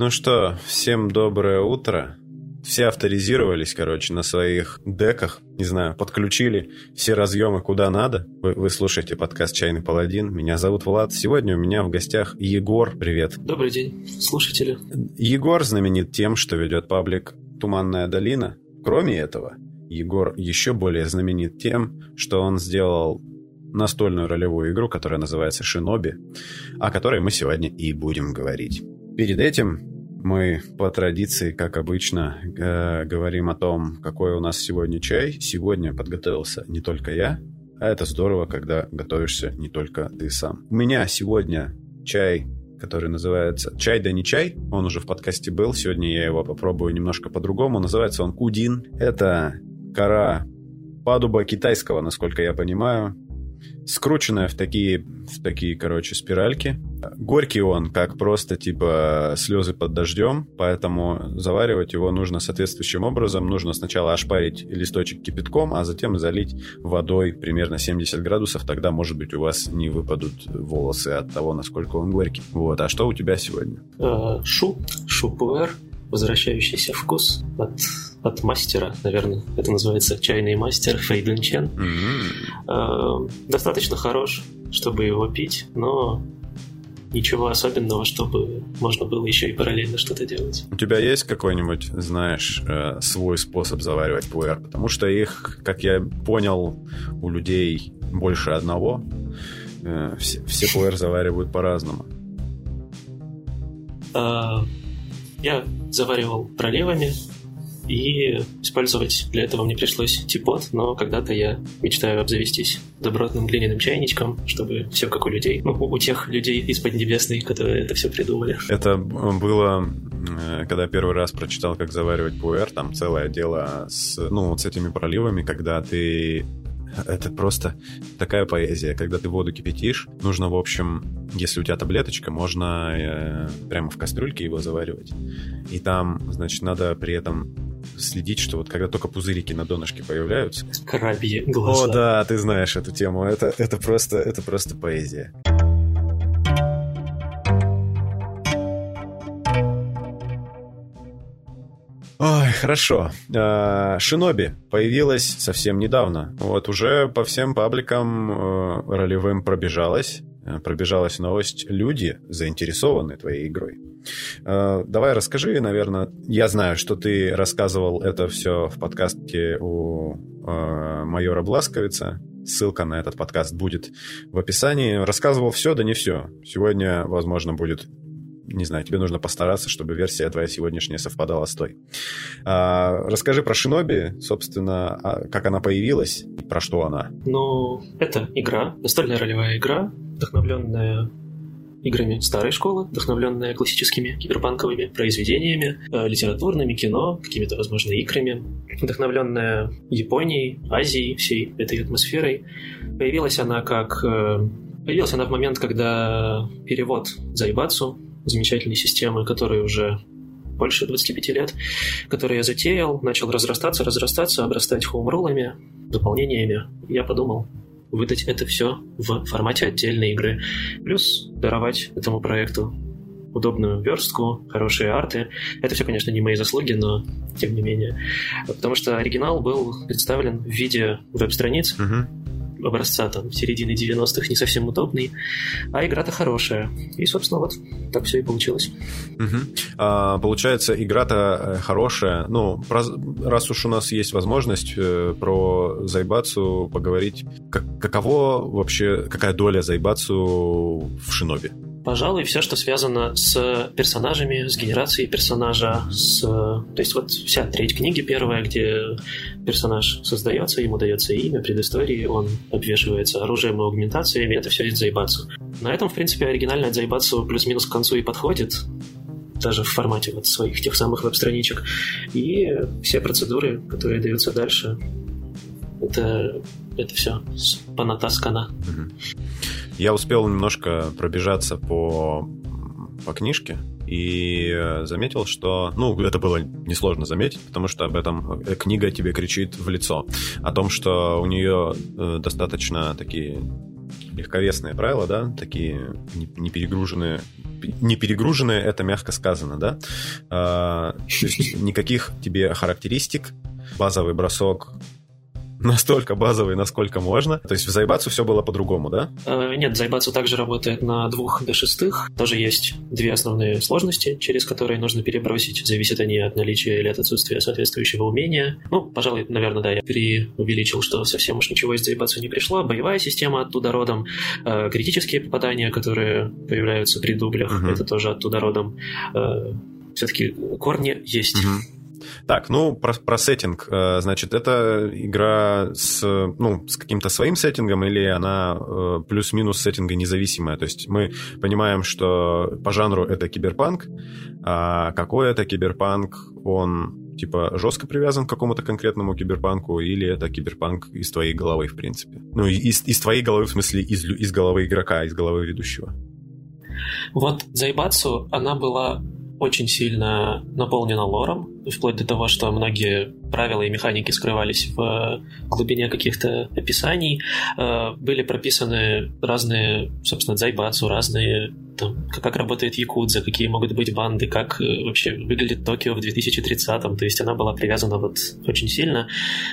Ну что, всем доброе утро. Все авторизировались, короче, на своих деках, не знаю, подключили все разъемы куда надо. Вы, вы слушаете подкаст «Чайный паладин». Меня зовут Влад. Сегодня у меня в гостях Егор. Привет. Добрый день, слушатели. Егор знаменит тем, что ведет паблик «Туманная долина». Кроме этого, Егор еще более знаменит тем, что он сделал настольную ролевую игру, которая называется «Шиноби», о которой мы сегодня и будем говорить. Перед этим мы по традиции, как обычно, э, говорим о том, какой у нас сегодня чай. Сегодня подготовился не только я, а это здорово, когда готовишься не только ты сам. У меня сегодня чай, который называется «Чай да не чай». Он уже в подкасте был. Сегодня я его попробую немножко по-другому. Называется он «Кудин». Это кора падуба китайского, насколько я понимаю скрученная в такие, в такие, короче, спиральки. Горький он, как просто, типа, слезы под дождем, поэтому заваривать его нужно соответствующим образом. Нужно сначала ошпарить листочек кипятком, а затем залить водой примерно 70 градусов, тогда, может быть, у вас не выпадут волосы от того, насколько он горький. Вот, а что у тебя сегодня? Э, шу, шупуэр, возвращающийся вкус от от мастера, наверное, это называется чайный мастер Фейден Чен. Mm-hmm. Э, достаточно хорош, чтобы его пить, но ничего особенного, чтобы можно было еще и параллельно что-то делать. У тебя есть какой-нибудь, знаешь, э, свой способ заваривать пуэр? Потому что их, как я понял, у людей больше одного. Э, все, все пуэр заваривают по-разному. А, я заваривал проливами, и использовать для этого мне пришлось типот, но когда-то я мечтаю обзавестись добротным глиняным чайничком, чтобы все как у людей, ну, у тех людей из Поднебесной, которые это все придумали. Это было, э, когда первый раз прочитал, как заваривать пуэр, там целое дело с, ну, вот с этими проливами, когда ты это просто такая поэзия. Когда ты воду кипятишь, нужно, в общем, если у тебя таблеточка, можно э, прямо в кастрюльке его заваривать. И там, значит, надо при этом следить, что вот когда только пузырики на донышке появляются... Крабьи глаза. О, да, ты знаешь эту тему. Это, это, просто, это просто поэзия. Ой, хорошо. А, Шиноби появилась совсем недавно. Вот уже по всем пабликам э, ролевым пробежалась. Э, пробежалась новость. Люди заинтересованы твоей игрой. Э, давай расскажи, наверное. Я знаю, что ты рассказывал это все в подкасте у э, майора Бласковица. Ссылка на этот подкаст будет в описании. Рассказывал все, да не все. Сегодня, возможно, будет не знаю, тебе нужно постараться, чтобы версия твоя сегодняшняя совпадала с той. А, расскажи про Шиноби, собственно, а, как она появилась и про что она. Ну, это игра, настольная ролевая игра, вдохновленная играми старой школы, вдохновленная классическими киберпанковыми произведениями, э, литературными, кино, какими-то, возможно, играми, вдохновленная Японией, Азией, всей этой атмосферой. Появилась она как... Э, появилась она в момент, когда перевод Зайбацу, замечательной системы, которая уже больше 25 лет, который я затеял, начал разрастаться, разрастаться, обрастать хоумролами, дополнениями. Я подумал, выдать это все в формате отдельной игры. Плюс даровать этому проекту удобную верстку, хорошие арты. Это все, конечно, не мои заслуги, но тем не менее. Потому что оригинал был представлен в виде веб-страниц, uh-huh образца там середины 90-х не совсем удобный, а игра-то хорошая. И, собственно, вот так все и получилось. Угу. А, получается, игра-то э, хорошая. Ну, про, раз уж у нас есть возможность э, про Зайбацу поговорить, как, каково вообще, какая доля Зайбацу в Шиноби? Пожалуй, все, что связано с персонажами, с генерацией персонажа, с... То есть вот вся треть книги первая, где персонаж создается, ему дается имя, предыстории, он обвешивается оружием и аугментациями, это все из Зайбацу. На этом, в принципе, оригинальная Зайбацу плюс-минус к концу и подходит, даже в формате вот своих тех самых веб-страничек. И все процедуры, которые даются дальше, это, это все понатаскано. Я успел немножко пробежаться по, по книжке и заметил, что... Ну, это было несложно заметить, потому что об этом э, книга тебе кричит в лицо. О том, что у нее э, достаточно такие легковесные правила, да, такие не перегруженные. Не перегруженные, это мягко сказано, да. А, то есть никаких тебе характеристик, базовый бросок настолько базовый, насколько можно. То есть в Зайбацу все было по-другому, да? Э, нет, Зайбацу также работает на двух до шестых. Тоже есть две основные сложности, через которые нужно перебросить. Зависят они от наличия или от отсутствия соответствующего умения. Ну, пожалуй, наверное, да, я преувеличил, что совсем уж ничего из Зайбацу не пришло. Боевая система оттуда родом. Э, критические попадания, которые появляются при дублях, угу. это тоже оттуда родом. Э, все-таки корни есть. Угу. Так, ну, про, про сеттинг. Э, значит, это игра с, ну, с каким-то своим сеттингом или она э, плюс-минус сеттинга независимая? То есть мы понимаем, что по жанру это киберпанк, а какой это киберпанк, он типа жестко привязан к какому-то конкретному киберпанку, или это киберпанк из твоей головы, в принципе? Ну, из, из твоей головы, в смысле, из, из головы игрока, из головы ведущего. Вот Зайбацу, она была очень сильно наполнена лором, вплоть до того, что многие правила и механики скрывались в глубине каких-то описаний. Э, были прописаны разные, собственно, дзайбацу, разные там, как работает Якудза, какие могут быть банды, как э, вообще выглядит Токио в 2030-м. То есть она была привязана вот очень сильно.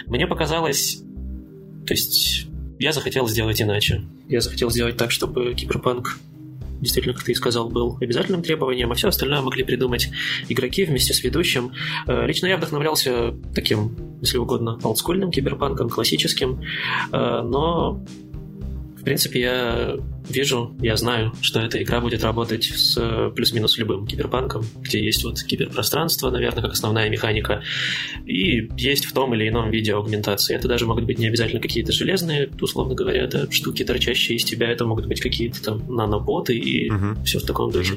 Мне показалось, то есть я захотел сделать иначе. Я захотел сделать так, чтобы киберпанк действительно, как ты и сказал, был обязательным требованием, а все остальное могли придумать игроки вместе с ведущим. Э, лично я вдохновлялся таким, если угодно, олдскульным киберпанком, классическим, э, но принципе, я вижу, я знаю, что эта игра будет работать с э, плюс-минус любым киберпанком, где есть вот киберпространство, наверное, как основная механика, и есть в том или ином виде аугментации. Это даже могут быть не обязательно какие-то железные, условно говоря, да, штуки, торчащие из тебя, это могут быть какие-то там наноботы и угу. все в таком духе.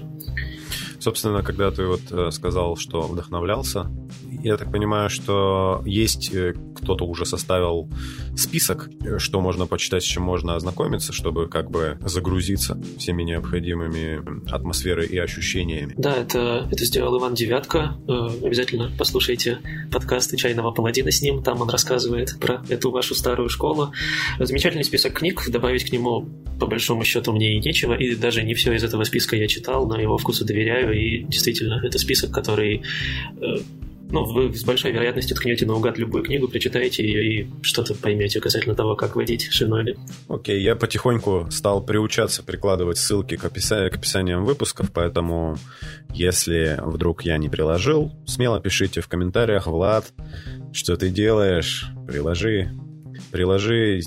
Собственно, когда ты вот э, сказал, что вдохновлялся, я так понимаю, что есть э, кто-то уже составил список, э, что можно почитать, с чем можно ознакомиться, чтобы как бы загрузиться всеми необходимыми атмосферой и ощущениями. Да, это, это сделал Иван Девятка. Обязательно послушайте подкасты «Чайного паладина» с ним. Там он рассказывает про эту вашу старую школу. Замечательный список книг. Добавить к нему, по большому счету, мне и нечего. И даже не все из этого списка я читал, но его вкусу доверяю и действительно, это список, который э, ну, вы с большой вероятностью ткнете наугад любую книгу, прочитаете ее и что-то поймете касательно того, как водить шиноби. Окей, okay, я потихоньку стал приучаться прикладывать ссылки к, описанию, к описаниям выпусков, поэтому если вдруг я не приложил, смело пишите в комментариях, Влад, что ты делаешь, приложи, приложи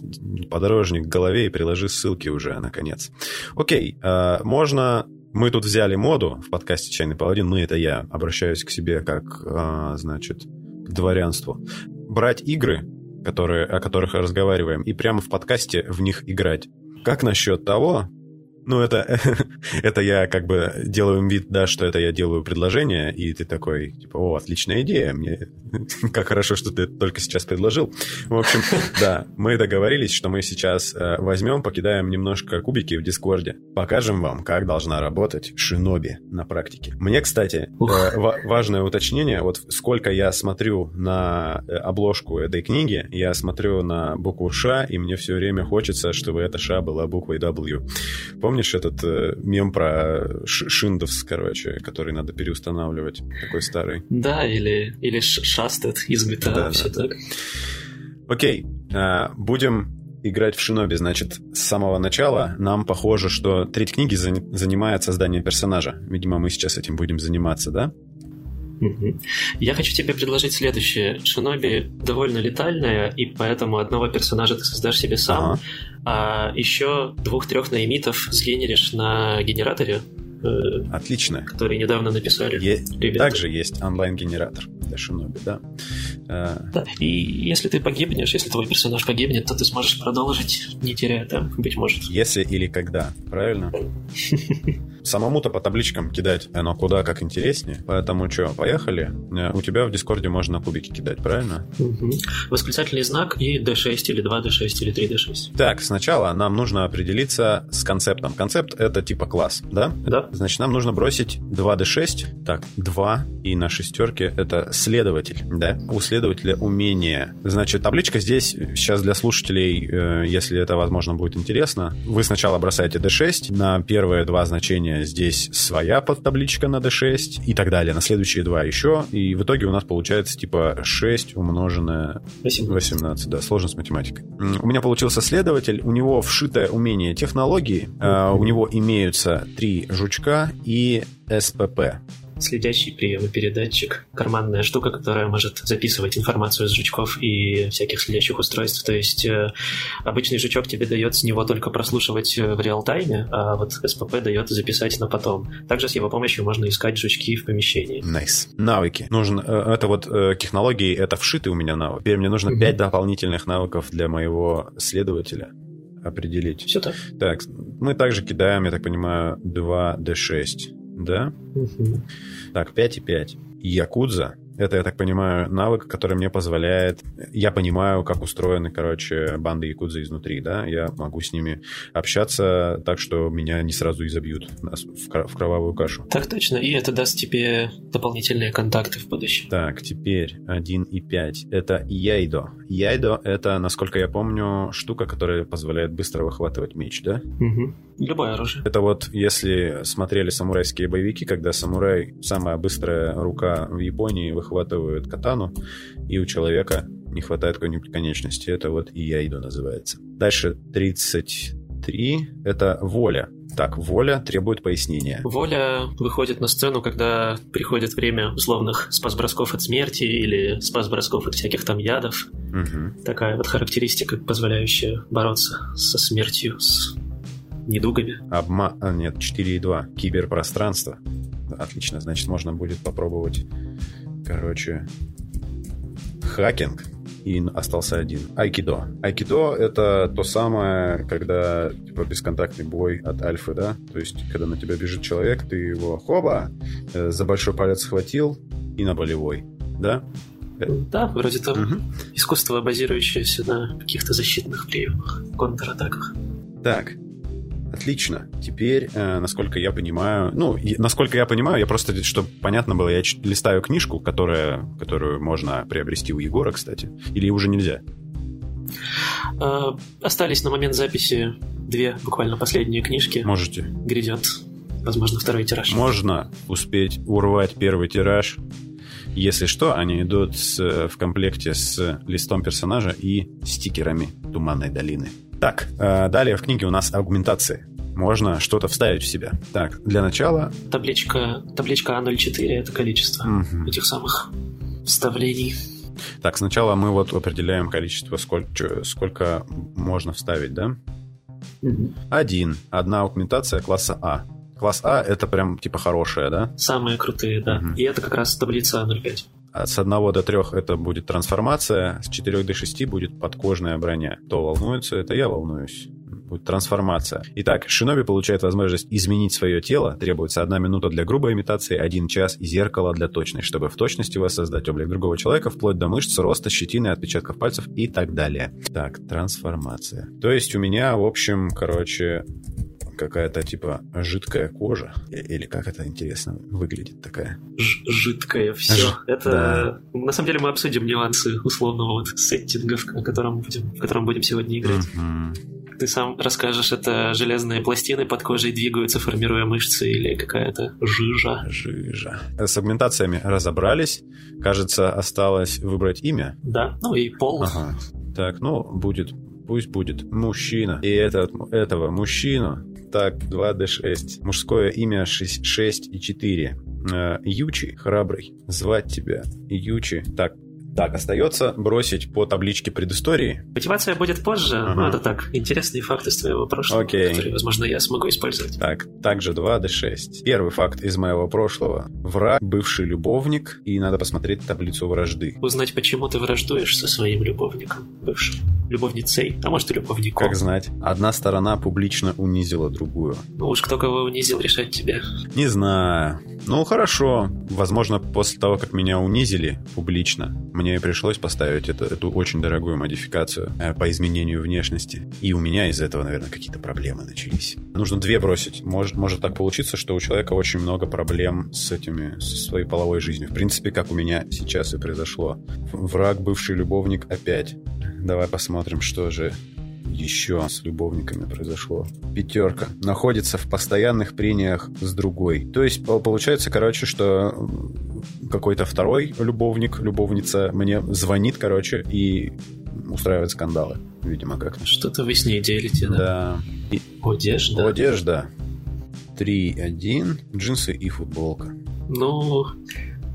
подорожник к голове и приложи ссылки уже, наконец. Окей, э, можно мы тут взяли моду в подкасте «Чайный паладин», мы — это я, обращаюсь к себе как, а, значит, к дворянству. Брать игры, которые, о которых разговариваем, и прямо в подкасте в них играть. Как насчет того, ну, это, это я как бы делаю им вид, да, что это я делаю предложение, и ты такой, типа, о, отличная идея, мне как хорошо, что ты только сейчас предложил. В общем, да, мы договорились, что мы сейчас э, возьмем, покидаем немножко кубики в Дискорде, покажем вам, как должна работать Шиноби на практике. Мне, кстати, э, важное уточнение, вот сколько я смотрю на э, обложку этой книги, я смотрю на букву Ш, и мне все время хочется, чтобы эта Ш была буквой W. Помнишь этот э, мем про Шиндовс, короче, который надо переустанавливать? Такой старый. Да, или, или Шастед из GTA, да, все да. так. Окей, а, будем играть в Шиноби, значит, с самого начала нам похоже, что треть книги занимает создание персонажа. Видимо, мы сейчас этим будем заниматься, да? Я хочу тебе предложить следующее. Шиноби довольно летальная, и поэтому одного персонажа ты создашь себе сам, ага. а еще двух-трех наимитов сгенеришь на генераторе. Э, Отлично. Который недавно написали. Е- также есть онлайн-генератор для Шиноби, да. Э, да. И если ты погибнешь, если твой персонаж погибнет, то ты сможешь продолжить, не теряя там, быть может. Если или когда, правильно? Самому-то по табличкам кидать оно куда как интереснее. Поэтому что, поехали? Э, у тебя в Дискорде можно кубики кидать, правильно? Угу. Восклицательный знак и D6 или 2D6 или 3D6. Так, сначала нам нужно определиться с концептом. Концепт это типа класс, да? Да. Значит, нам нужно бросить 2D6. Так, 2 и на шестерке это следователь, да? У следователя умение. Значит, табличка здесь сейчас для слушателей, э, если это, возможно, будет интересно. Вы сначала бросаете D6, на первые два значения здесь своя подтабличка на D6 и так далее. На следующие два еще. И в итоге у нас получается типа 6 умноженное 18. 18 да, сложно с математикой. У меня получился следователь, у него вшитое умение технологии, э, у него имеются три жучка и СПП следящий прием и передатчик, карманная штука, которая может записывать информацию с жучков и всяких следящих устройств. То есть э, обычный жучок тебе дает с него только прослушивать э, в реал-тайме, а вот СПП дает записать на потом. Также с его помощью можно искать жучки в помещении. Nice. Навыки. Нужен, э, это вот технологии, это вшитый у меня навык. Теперь мне нужно mm-hmm. 5 дополнительных навыков для моего следователя определить. Все так. Так, мы также кидаем, я так понимаю, 2D6. Да? Угу. Так, 5 и 5. Якудза это, я так понимаю, навык, который мне позволяет... Я понимаю, как устроены, короче, банды якудзы изнутри, да? Я могу с ними общаться так, что меня не сразу изобьют в кровавую кашу. Так точно, и это даст тебе дополнительные контакты в будущем. Так, теперь 1 и 5. Это яйдо. Яйдо — это, насколько я помню, штука, которая позволяет быстро выхватывать меч, да? Угу. Любое оружие. Это вот, если смотрели самурайские боевики, когда самурай, самая быстрая рука в Японии, выхватывают катану, и у человека не хватает какой-нибудь конечности. Это вот и яйдо называется. Дальше 33 — это воля. Так, воля требует пояснения. Воля выходит на сцену, когда приходит время условных спас-бросков от смерти или спас-бросков от всяких там ядов. Угу. Такая вот характеристика, позволяющая бороться со смертью, с недугами. Обма... А, нет, 4,2. Киберпространство. Отлично, значит, можно будет попробовать Короче, хакинг, и остался один. Айкидо. Айкидо — это то самое, когда типа бесконтактный бой от альфы, да? То есть, когда на тебя бежит человек, ты его хоба, э, за большой палец схватил и на болевой, да? Да, вроде того. Угу. Искусство, базирующееся на каких-то защитных приемах, контратаках. Так, Отлично. Теперь, э, насколько я понимаю, ну, и, насколько я понимаю, я просто, чтобы понятно было, я листаю книжку, которая, которую можно приобрести у Егора, кстати, или уже нельзя? Э, остались на момент записи две буквально последние книжки. Можете. Грядет, возможно, второй тираж. Можно успеть урвать первый тираж. Если что, они идут с, в комплекте с листом персонажа и стикерами Туманной долины. Так, э, далее в книге у нас аргументации. Можно что-то вставить в себя. Так, для начала... Табличка, табличка А04 — это количество угу. этих самых вставлений. Так, сначала мы вот определяем количество, сколько, сколько можно вставить, да? Угу. Один. Одна аугментация класса А. Класс А — это прям типа хорошая, да? Самые крутые, да. Угу. И это как раз таблица А05. А с 1 до 3 это будет трансформация, с 4 до 6 будет подкожная броня. Кто волнуется, это я волнуюсь. Будет трансформация. Итак, Шиноби получает возможность изменить свое тело. Требуется одна минута для грубой имитации, один час и зеркало для точной, чтобы в точности воссоздать облик другого человека, вплоть до мышц, роста, щетины, отпечатков пальцев и так далее. Так, трансформация. То есть у меня, в общем, короче, какая-то типа жидкая кожа. Или как это интересно выглядит такая? Ж жидкое все. Ж... Это да. на самом деле мы обсудим нюансы условного вот сеттинга, в котором будем, в котором будем сегодня играть. Mm-hmm. Ты сам расскажешь, это железные пластины под кожей двигаются, формируя мышцы, или какая-то жижа? Жижа. С агментациями разобрались. Кажется, осталось выбрать имя. Да, ну и пол. Ага. Так, ну, будет пусть будет мужчина. И этот, этого мужчину так, 2D6. Мужское имя 6, 6 и 4. Э, Ючи, храбрый. Звать тебя. Ючи. Так, так, остается бросить по табличке предыстории. Мотивация будет позже, ага. но это так, интересные факты из твоего прошлого, Окей. которые, возможно, я смогу использовать. Так, также 2d6. Первый факт из моего прошлого. Враг, бывший любовник, и надо посмотреть таблицу вражды. Узнать, почему ты враждуешь со своим любовником, бывшим. Любовницей, а может и любовником. Как знать. Одна сторона публично унизила другую. Ну уж кто кого унизил, решать тебе. Не знаю. Ну, хорошо. Возможно, после того, как меня унизили публично, мне пришлось поставить это, эту очень дорогую модификацию э, по изменению внешности. И у меня из-за этого, наверное, какие-то проблемы начались. Нужно две бросить. Может, может так получиться, что у человека очень много проблем с этими, со своей половой жизнью. В принципе, как у меня сейчас и произошло. Враг, бывший любовник опять. Давай посмотрим, что же еще с любовниками произошло. Пятерка. Находится в постоянных прениях с другой. То есть получается, короче, что какой-то второй любовник, любовница мне звонит, короче, и устраивает скандалы, видимо, как-то. Что-то вы с ней делите, да? Да. И... Одежда. Одежда. 3-1. Джинсы и футболка. Ну,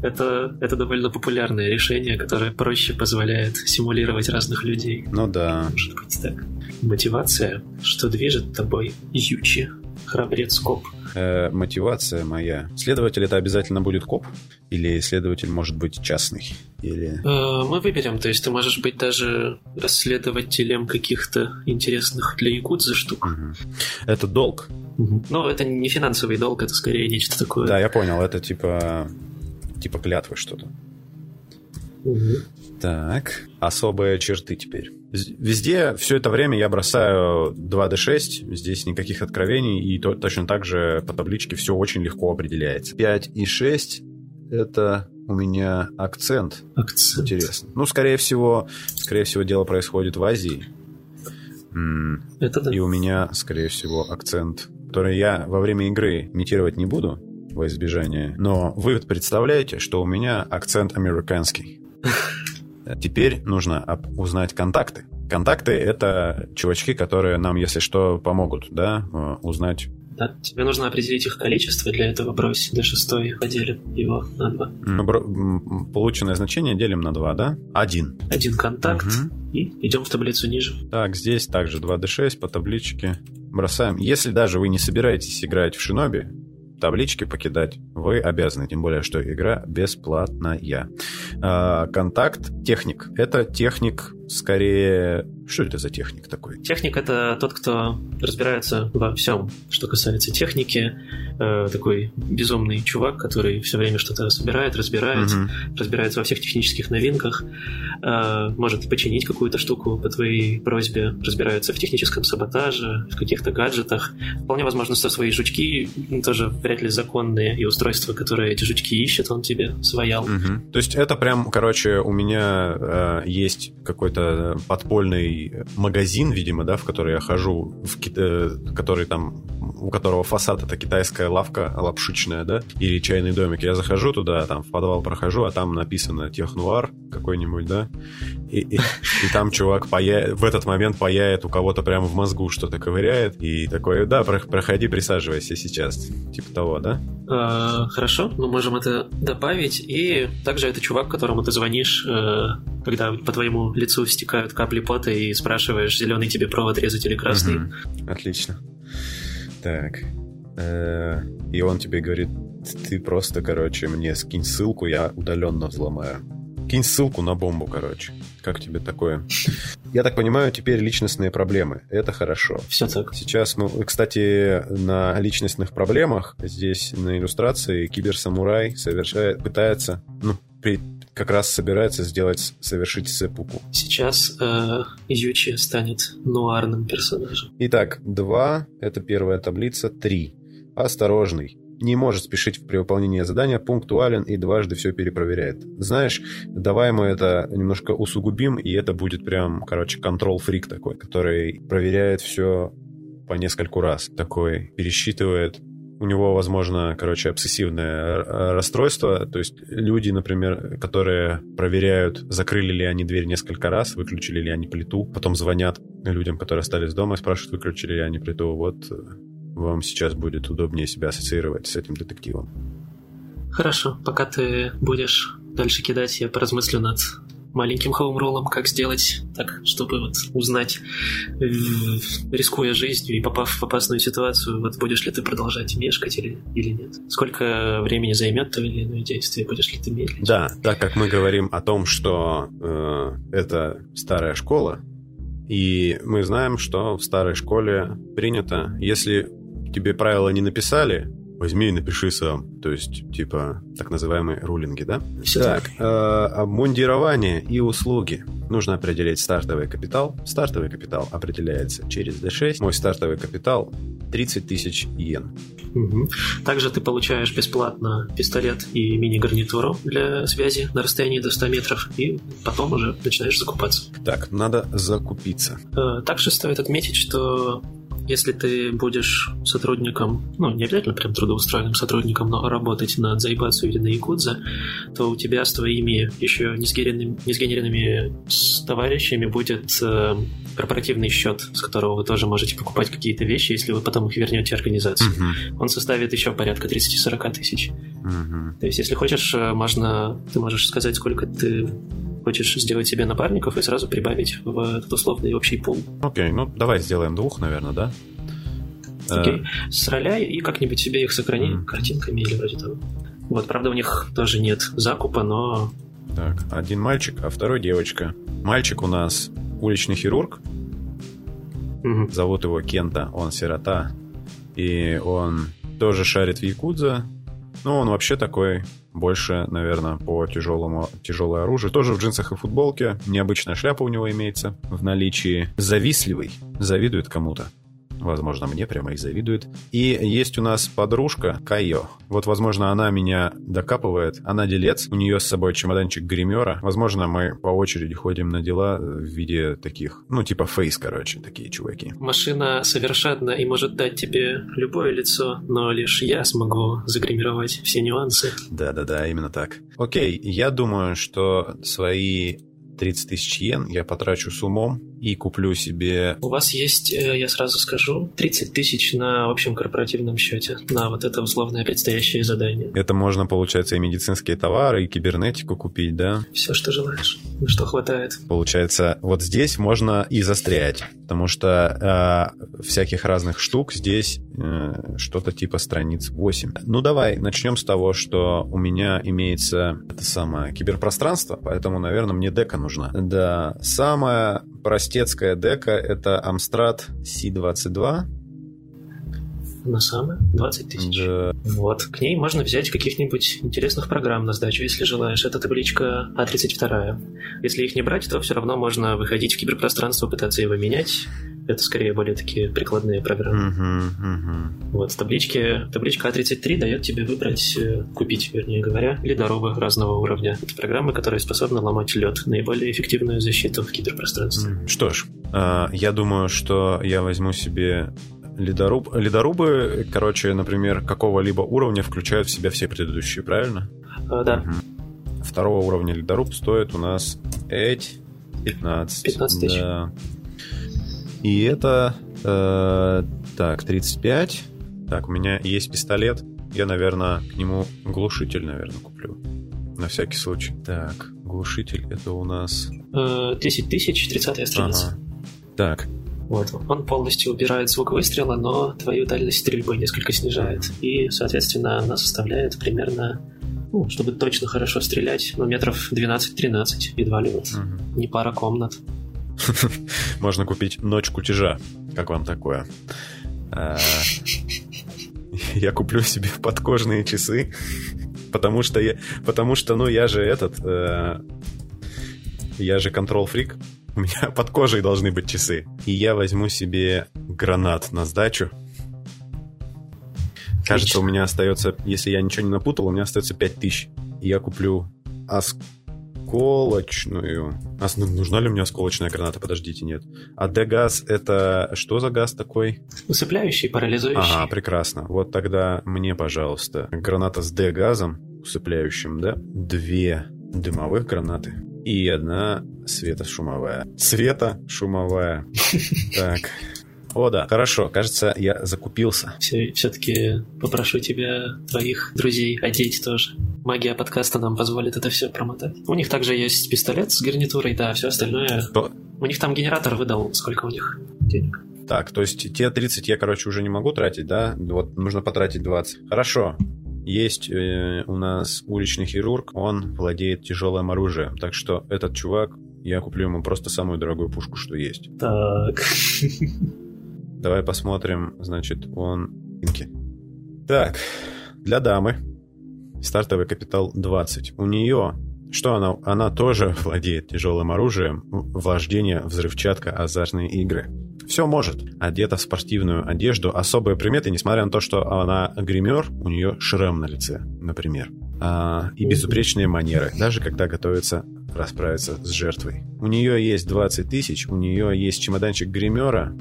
это, это довольно популярное решение, которое проще позволяет симулировать разных людей. Ну да. Может быть так. Мотивация, что движет тобой Ючи, храбрец коп. Э, мотивация моя. Следователь это обязательно будет коп? Или следователь может быть частный? Или... Э, мы выберем, то есть ты можешь быть даже расследователем каких-то интересных для якудзы штук. Угу. Это долг. Угу. Но это не финансовый долг, это скорее нечто такое. Да, я понял, это типа типа клятвы что-то. Угу. Так, особые черты теперь. Везде все это время я бросаю 2D6, здесь никаких откровений, и то, точно так же по табличке все очень легко определяется. 5 и 6 — это у меня акцент. Акцент. Интересно. Ну, скорее всего, скорее всего, дело происходит в Азии. Это да. И у меня, скорее всего, акцент, который я во время игры имитировать не буду, во избежание. Но вы представляете, что у меня акцент американский. Теперь нужно узнать контакты. Контакты — это чувачки, которые нам, если что, помогут, да, э, узнать да, тебе нужно определить их количество, для этого брось до шестой, поделим его на два. Полученное значение делим на два, да? Один. Один контакт, угу. и идем в таблицу ниже. Так, здесь также 2d6 по табличке бросаем. Если даже вы не собираетесь играть в Шиноби, таблички покидать вы обязаны, тем более, что игра бесплатная. А, контакт техник. Это техник скорее... Что это за техник такой? Техник — это тот, кто разбирается во всем, что касается техники. Э, такой безумный чувак, который все время что-то собирает, разбирает, угу. разбирается во всех технических новинках, э, может починить какую-то штуку по твоей просьбе, разбирается в техническом саботаже, в каких-то гаджетах. Вполне возможно, что свои жучки тоже вряд ли законные, и устройства, которые эти жучки ищут, он тебе своял. Угу. То есть это прям, короче, у меня э, есть какой-то какой-то подпольный магазин, видимо, да, в который я хожу, в ки... Э, который там, у которого фасад это китайская лавка лапшичная, да, или чайный домик. Я захожу туда, там в подвал прохожу, а там написано технуар какой-нибудь, да, и, и, и там чувак пая... в этот момент паяет у кого-то прямо в мозгу что-то ковыряет, и такой, да, проходи, присаживайся сейчас, типа того, да? А, хорошо, мы можем это добавить, и также это чувак, которому ты звонишь, э, когда по твоему лицу стекают капли пота и спрашиваешь, зеленый тебе провод резать или красный. Угу. Отлично. Так. Э, и он тебе говорит, ты просто, короче, мне скинь ссылку, я удаленно взломаю. Кинь ссылку на бомбу, короче. Как тебе такое? Я так понимаю, теперь личностные проблемы. Это хорошо. Все так. Сейчас мы, кстати, на личностных проблемах здесь на иллюстрации киберсамурай совершает, пытается, ну, при, как раз собирается сделать, совершить сепуку. Сейчас э, Ючи станет нуарным персонажем. Итак, два — это первая таблица, три. Осторожный. Не может спешить при выполнении задания, пунктуален и дважды все перепроверяет. Знаешь, давай мы это немножко усугубим, и это будет прям, короче, контрол-фрик такой, который проверяет все по нескольку раз. Такой пересчитывает у него, возможно, короче, обсессивное расстройство. То есть люди, например, которые проверяют, закрыли ли они дверь несколько раз, выключили ли они плиту, потом звонят людям, которые остались дома, спрашивают, выключили ли они плиту. Вот э, вам сейчас будет удобнее себя ассоциировать с этим детективом. Хорошо, пока ты будешь дальше кидать, я поразмыслю над маленьким хоумролом, как сделать так, чтобы вот узнать, рискуя жизнью и попав в опасную ситуацию, вот будешь ли ты продолжать мешкать или, или нет. Сколько времени займет то или иное действие, будешь ли ты медлить. Да, так как мы говорим о том, что э, это старая школа, и мы знаем, что в старой школе принято, если тебе правила не написали, возьми и напиши сам. То есть, типа, так называемые рулинги, да? Все так, э, обмундирование и услуги. Нужно определить стартовый капитал. Стартовый капитал определяется через D6. Мой стартовый капитал 30 тысяч. Угу. Также ты получаешь бесплатно пистолет и мини-гарнитуру для связи на расстоянии до 100 метров, и потом уже начинаешь закупаться. Так, надо закупиться. Э, также стоит отметить, что если ты будешь сотрудником, ну, не обязательно прям трудоустроенным сотрудником, но работать на Зайбацу или на Якудза, то у тебя с твоими еще не сгенеренными, не сгенеренными товарищами будет э, корпоративный счет, с которого вы тоже можете покупать какие-то вещи, если вы потом их вернете организации. Мгм. Он составит еще порядка 30-40 тысяч. Мгм. То есть, если хочешь, э, можно, ты можешь сказать, сколько ты хочешь сделать себе напарников и сразу прибавить в этот условный общий пул. Окей, ну давай сделаем двух, наверное, да? Э, Окей. Сроляй и как-нибудь себе их сохрани Мгм. картинками или вроде того. Вот, правда, у них тоже нет закупа, но Так, один мальчик, а второй девочка. Мальчик у нас уличный хирург, мгм, зовут его Кента, он сирота, и он тоже шарит в Якудза, ну, он вообще такой, больше, наверное, по тяжелому, тяжелое оружие. Тоже в джинсах и футболке, необычная шляпа у него имеется в наличии. Завистливый, завидует кому-то. Возможно, мне прямо и завидует. И есть у нас подружка Кайо. Вот, возможно, она меня докапывает. Она делец. У нее с собой чемоданчик гримера. Возможно, мы по очереди ходим на дела в виде таких, ну, типа фейс, короче, такие чуваки. машина совершенна и может дать тебе любое лицо, но лишь я смогу загримировать все нюансы. Да-да-да, именно так. Окей, я думаю, что свои 30 тысяч йен я потрачу с умом и куплю себе... У вас есть, э, я сразу скажу, 30 тысяч на общем корпоративном счете на вот это условное предстоящее задание. Это можно, получается, и медицинские товары, и кибернетику купить, да? Все, что желаешь, на что хватает. Получается, вот здесь можно и застрять, потому что э, всяких разных штук здесь э, что-то типа страниц 8. Ну давай, начнем с того, что у меня имеется это самое киберпространство, поэтому, наверное, мне дека нужна. Да, самая простецкая дека — это Amstrad C22. На самое 20 тысяч. Да, Вот, к ней можно взять каких-нибудь интересных программ на сдачу, если желаешь. Это табличка А32. Если их не брать, то все равно можно выходить в киберпространство, пытаться его менять. Это скорее более такие прикладные программы. Мгм, мгм. Вот, в табличке, табличка А33 дает тебе выбрать, э, купить, вернее говоря, ледорубы разного уровня. Это программы, которые способны ломать лед, наиболее эффективную защиту в киберпространстве. М, Что ж, а, я думаю, что я возьму себе ледоруб. Ледорубы, короче, например, какого-либо уровня включают в себя все предыдущие, правильно? А, да, Мгм. Второго уровня ледоруб стоит у нас эть 15. 15 тысяч. Да. И это... э, так, 35. Так, у меня есть пистолет. Я, наверное, к нему глушитель, наверное, куплю. На всякий случай. Так, глушитель это у нас... Э, 10 тысяч, 30 страница. Ага. Так, Вот. Он полностью убирает звук выстрела, но твою дальность стрельбы несколько снижает. И, соответственно, она составляет примерно, ну, чтобы точно хорошо стрелять, ну, метров 12-13, едва ли вот. мгм. Не пара комнат. Можно купить ночь кутежа. Как вам такое? А, Я куплю себе подкожные часы, потому что я, потому что, ну, я же этот, э, я же контрол-фрик, у меня под кожей должны быть часы. И я возьму себе гранат на сдачу. Кажется, у меня остается, если я ничего не напутал, у меня остается 5000. И я куплю осколочную. А нужна ли мне осколочная граната? Подождите, нет. А Д-газ это что за газ такой? Усыпляющий, парализующий. Ага, прекрасно. Вот тогда мне, пожалуйста, граната с Д-газом, усыпляющим, да? Две дымовых гранаты и одна светошумовая. Светошумовая. Так. О, да, хорошо. Кажется, я закупился. Все, все-таки попрошу тебя, твоих друзей, одеть тоже. Магия подкаста нам позволит это все промотать. У них также есть пистолет с гарнитурой, да, все остальное. То- У них там генератор выдал, сколько у них денег. Так, то есть те 30 я, короче, уже не могу тратить, да? Вот нужно потратить 20. Хорошо. Есть э, у нас уличный хирург, он владеет тяжелым оружием. Так что этот чувак, я куплю ему просто самую дорогую пушку, что есть. Так. Давай посмотрим, значит, он... Так, для дамы стартовый капитал 20. У нее что она? Она тоже владеет тяжелым оружием, вождение, взрывчатка, азартные игры. Все может. Одета в спортивную одежду. Особые приметы, несмотря на то, что она гример, у нее шрам на лице, например. А, и безупречные манеры, даже когда готовится расправиться с жертвой. У нее есть 20 тысяч, у нее есть чемоданчик гримера,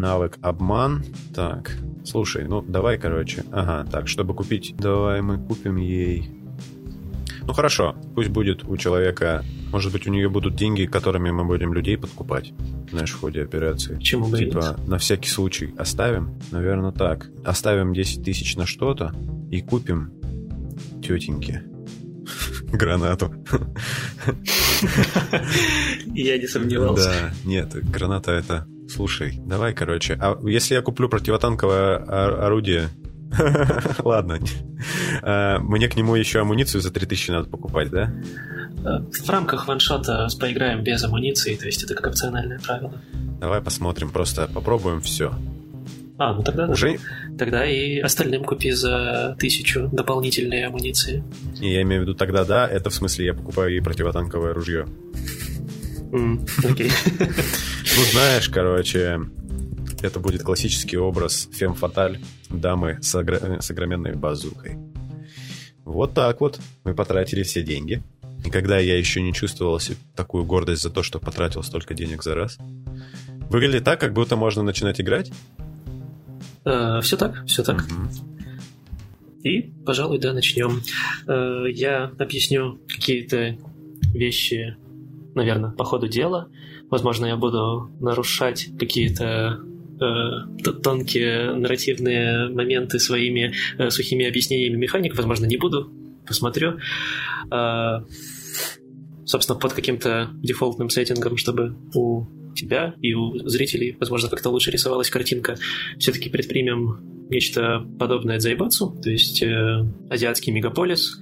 навык обман. Так, слушай, ну давай, короче. Ага, так, чтобы купить... Давай мы купим ей ну хорошо, пусть будет у человека, может быть, у нее будут деньги, которыми мы будем людей подкупать, знаешь, в ходе операции. Чему бы Типа, на всякий случай оставим? Наверное, так. Оставим 10 тысяч на что-то и купим тетеньке гранату. Я не сомневался. Да, нет, граната это... Слушай, давай, короче, а если я куплю противотанковое орудие, Ладно. А, мне к нему еще амуницию за 3000 надо покупать, да? В рамках ваншота поиграем без амуниции, то есть это как опциональное правило. Давай посмотрим, просто попробуем все. А, ну тогда Уже... да. Тогда и остальным купи за тысячу дополнительной амуниции. И я имею в виду тогда да, это в смысле я покупаю ей противотанковое ружье. Окей. Ну, знаешь, короче, это будет классический образ фем-фаталь дамы с, огр... с огроменной базукой. Вот так вот мы потратили все деньги. И когда я еще не чувствовал такую гордость за то, что потратил столько денег за раз, выглядит так, как будто можно начинать играть? Э, все так, все так. И, пожалуй, да, начнем. Э, я объясню какие-то вещи, наверное, по ходу дела. Возможно, я буду нарушать какие-то э, тонкие нарративные моменты своими э, сухими объяснениями механик, возможно, не буду, посмотрю. Э, собственно, под каким-то дефолтным сеттингом, чтобы у тебя и у зрителей, возможно, как-то лучше рисовалась картинка, все-таки предпримем нечто подобное Дзайбацу, то есть э, азиатский мегаполис,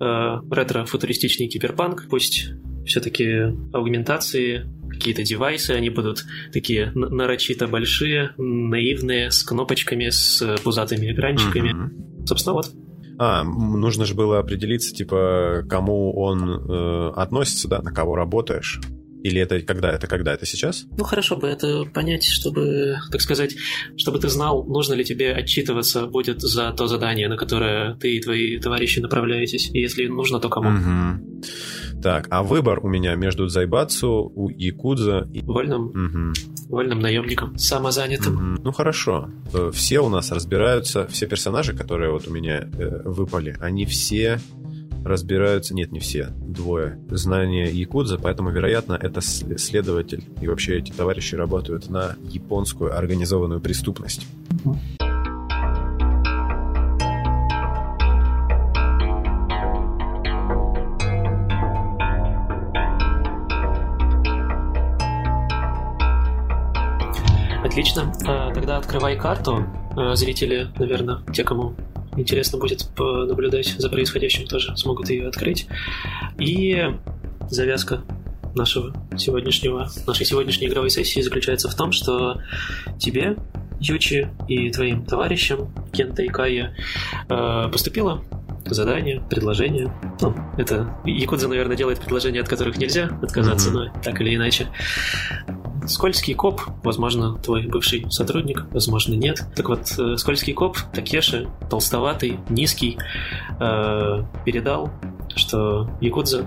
э, ретро-футуристичный киберпанк, пусть все-таки аугментации, какие-то девайсы, они будут такие нарочито большие, наивные, с кнопочками, с пузатыми экранчиками. Mm-hmm. Собственно, вот. А, нужно же было определиться, типа, кому он э, относится, да, на кого работаешь. Или это когда? Это когда? Это сейчас? Ну, хорошо бы это понять, чтобы, так сказать, чтобы ты знал, нужно ли тебе отчитываться будет за то задание, на которое ты и твои товарищи направляетесь. И если нужно, то кому. Угу. Так, а выбор у меня между Зайбацу, у Якудза и... Вольным, угу. вольным наемником, самозанятым. Угу. Ну хорошо. Э, все у нас разбираются, все персонажи, которые вот у меня э, выпали, они все разбираются, нет, не все, двое, знания якудза, поэтому, вероятно, это следователь и вообще эти товарищи работают на японскую организованную преступность. Отлично. А, тогда открывай карту. А, зрители, наверное, те, кому интересно будет наблюдать за происходящим, тоже смогут ее открыть. И завязка нашего сегодняшнего, нашей сегодняшней игровой сессии заключается в том, что тебе, Ючи и твоим товарищам Кента и Кая а, поступило задание, предложение. Ну, это Якудза, наверное, делает предложения, от которых нельзя отказаться, mm-hmm. но так или иначе. Скользкий коп, возможно, твой бывший сотрудник, возможно, нет. Так вот, э, скользкий коп Такеши, толстоватый, низкий, э, передал, что Якудза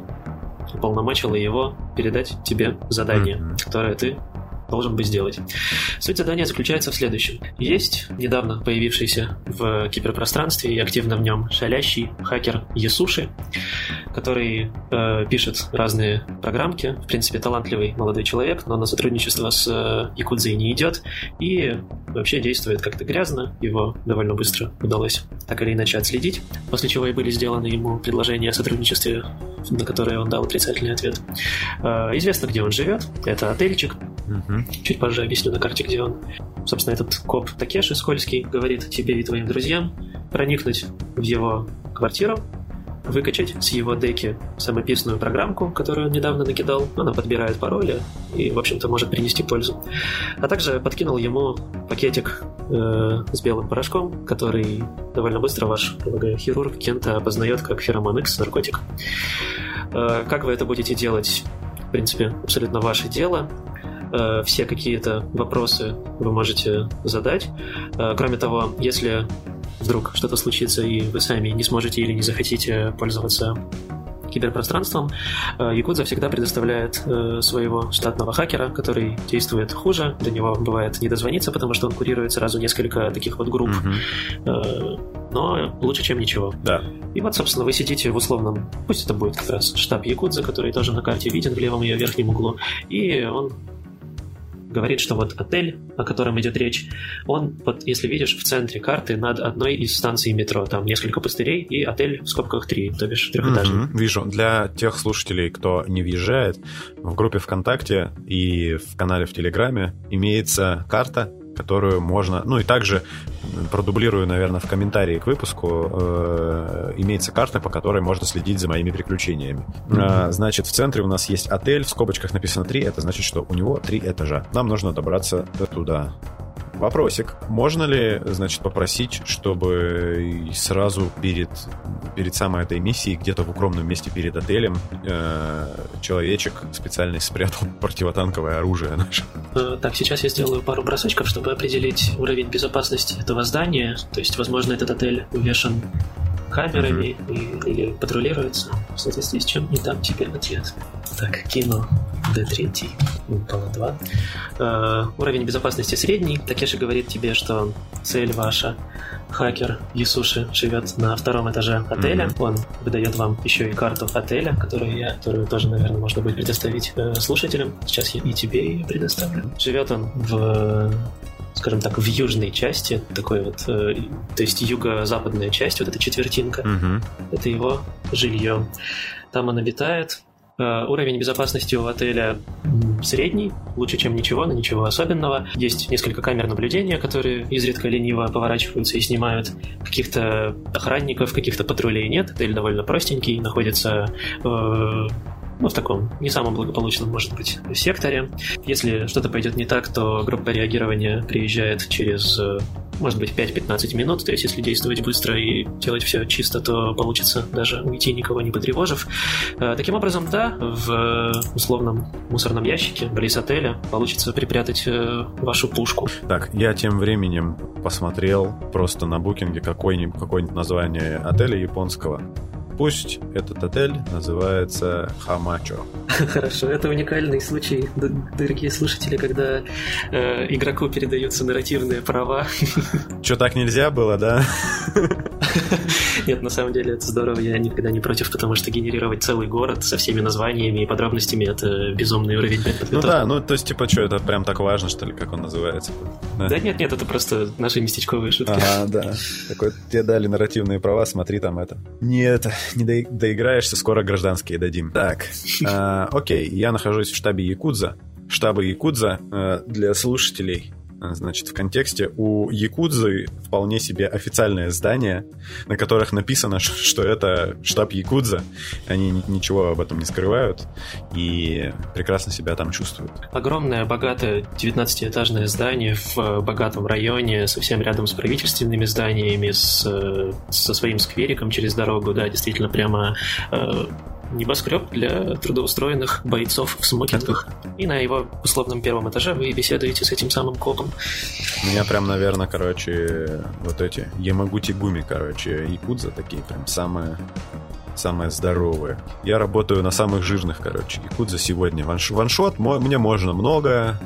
уполномочила его передать тебе задание, mm-hmm. которое ты должен бы сделать. Суть задания заключается в следующем. Есть недавно появившийся в киберпространстве и активно в нем шалящий хакер Ясуши, который э, пишет разные программки. В принципе, талантливый молодой человек, но на сотрудничество с э, Якудзой не идет и вообще действует как-то грязно. Его довольно быстро удалось так или иначе отследить, после чего и были сделаны ему предложения о сотрудничестве, на которые он дал отрицательный ответ. Э, известно, где он живет. Это отельчик. Угу. Чуть позже объясню на карте, где он. Собственно, этот коп Такеши Скользкий говорит тебе и твоим друзьям проникнуть в его квартиру, выкачать с его деки самописную программку, которую он недавно накидал. Она подбирает пароли и, в общем-то, может принести пользу. А также подкинул ему пакетик э, с белым порошком, который довольно быстро ваш, полагаю, хирург Кента опознает как феромон X наркотик. Э, как вы это будете делать? В принципе, абсолютно ваше дело. Э, все какие-то вопросы вы можете задать. Э, кроме того, если вдруг что-то случится и вы сами не сможете или не захотите пользоваться киберпространством, э, Якудза всегда предоставляет своего штатного хакера, который действует хуже. До него бывает не дозвониться, потому что он курирует сразу несколько таких вот групп. Mm-hmm. Но лучше, чем ничего. Да. И вот, собственно, вы сидите в условном, пусть это будет как раз штаб Якудза, который тоже на карте виден в левом ее верхнем углу, и он говорит, что вот отель, о котором идет речь, он, вот если видишь, в центре карты над одной из станций метро. Там несколько пустырей и отель в скобках три, то бишь трехэтажный. Mm-hmm, вижу. Для тех слушателей, кто не въезжает, в группе ВКонтакте и в канале в Телеграме имеется карта которую можно... Ну и также продублирую, наверное, в комментарии к выпуску, э, имеется карта, по которой можно следить за моими приключениями. Mm-hmm. Э, значит, в центре у нас есть отель, в скобочках написано 3, это значит, что у него 3 этажа. Нам нужно добраться до туда. Вопросик. Можно ли, значит, попросить, чтобы сразу перед, перед самой этой миссией, где-то в укромном месте перед отелем, э, человечек специально спрятал противотанковое оружие наше? Э, так, сейчас я сделаю пару бросочков, чтобы определить уровень безопасности этого здания. То есть, возможно, этот отель увешан камерами mm-hmm. и, или патрулируется, в соответствии с чем и там теперь ответ. Так, кино D3, упало 2. Э, уровень безопасности средний. Такеши говорит тебе, что цель ваша хакер Юсуши живет на втором этаже отеля. Mm-hmm. Он выдает вам еще и карту отеля, которую я, которую тоже, наверное, можно будет предоставить э, слушателям. Сейчас я и тебе ее предоставлю. Живет он в скажем так, в южной части, такой вот, э, то есть юго-западная часть, вот эта четвертинка, угу. это его жилье. Там он обитает. Э, уровень безопасности у отеля средний, лучше, чем ничего, но ничего особенного. Есть несколько камер наблюдения, которые изредка лениво поворачиваются и снимают. Каких-то охранников, каких-то патрулей нет. Отель довольно простенький, находится э, ну, в таком не самом благополучном, может быть, секторе. Если что-то пойдет не так, то группа реагирования приезжает через, э, может быть, 5-15 минут. То есть, если действовать быстро и делать все чисто, то получится даже уйти, никого не потревожив. Э, таким образом, да, в условном мусорном ящике близ отеля получится припрятать э, вашу пушку. Так, я тем временем посмотрел просто на букинге какое-нибудь какое название отеля японского. Пусть этот отель называется Хамачо. Хорошо, это уникальный случай, дорогие слушатели, когда э, игроку передаются нарративные права. Что так нельзя было, да? Нет, на самом деле это здорово, я никогда не против, потому что генерировать целый город со всеми названиями и подробностями это безумный уровень Ну да, ну то есть типа что, это прям так важно, что ли, как он называется? Да, нет, нет, это просто наши местечковые шутки. Ага, да. Такой, тебе дали нарративные права, смотри там это. Нет, не до, доиграешься, скоро гражданские дадим. Так, э, окей, я нахожусь в штабе Якудза. Штаба Якудза э, для слушателей Значит, в контексте у Якудзы вполне себе официальное здание, на которых написано, что это штаб Якудза. Они ничего об этом не скрывают и прекрасно себя там чувствуют. Огромное, богатое 19-этажное здание в богатом районе, совсем рядом с правительственными зданиями, с, со своим сквериком через дорогу, да, действительно прямо э, небоскреб для трудоустроенных бойцов в смокингах. И на его условном первом этаже вы беседуете с этим самым копом. У меня прям, наверное, короче, вот эти Ямагути-гуми, короче, якудза такие прям самые самые здоровые. Я работаю на самых жирных, короче. Якудза сегодня. Ванш... Ваншот мне можно много.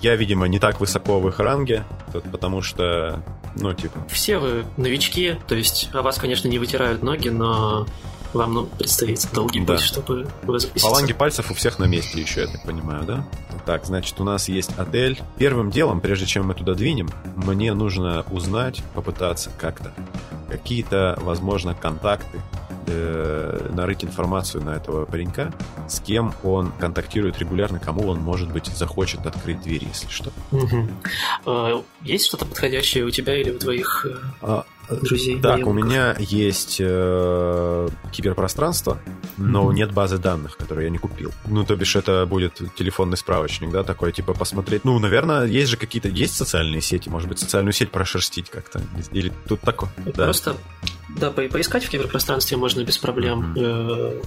Я, видимо, не так высоко в их ранге, потому что, ну, типа... Все вы новички, то есть о вас, конечно, не вытирают ноги, но вам ну, предстоит долгий да. путь, чтобы запуститься. Фаланги пальцев у всех на месте еще, я так понимаю, да? Так, значит, у нас есть отель. Первым делом, прежде чем мы туда двинем, мне нужно узнать, попытаться как-то какие-то, возможно, контакты, э, нарыть информацию на этого паренька, с кем он контактирует регулярно, кому он, может быть, захочет открыть дверь, если что. Угу. А, есть что-то подходящее у тебя или у твоих... Э, друзей. Так, у меня есть э, киберпространство, но Мгм. нет базы данных, которую я не купил. Ну, то бишь, это будет телефонный справочник, да, такой, типа, посмотреть. Ну, наверное, есть же какие-то, есть социальные сети, может быть, социальную сеть прошерстить как-то. Или тут такое. Да. Просто, да, по- поискать в киберпространстве можно без проблем. Мгм.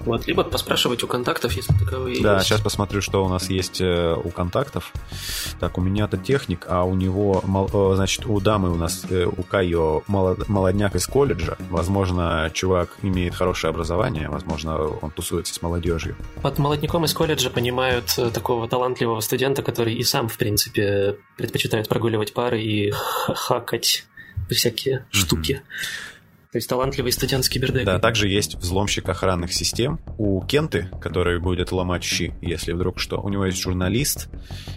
Вот, либо поспрашивать у контактов, если таковые Да, есть. сейчас посмотрю, что у нас есть э, у контактов. Так, у меня-то техник, а у него, э, значит, у дамы у нас, э, у Кайо молод- молодняк из колледжа. Возможно, чувак имеет хорошее образование, возможно, он тусуется с молодежью. Под молодняком из колледжа понимают такого талантливого студента, который и сам, в принципе, предпочитает прогуливать пары и хакать всякие штуки. То есть талантливый студент с кибердеком. Да, также есть взломщик охранных систем. У Кенты, который будет ломать щи, если вдруг что, у него есть журналист,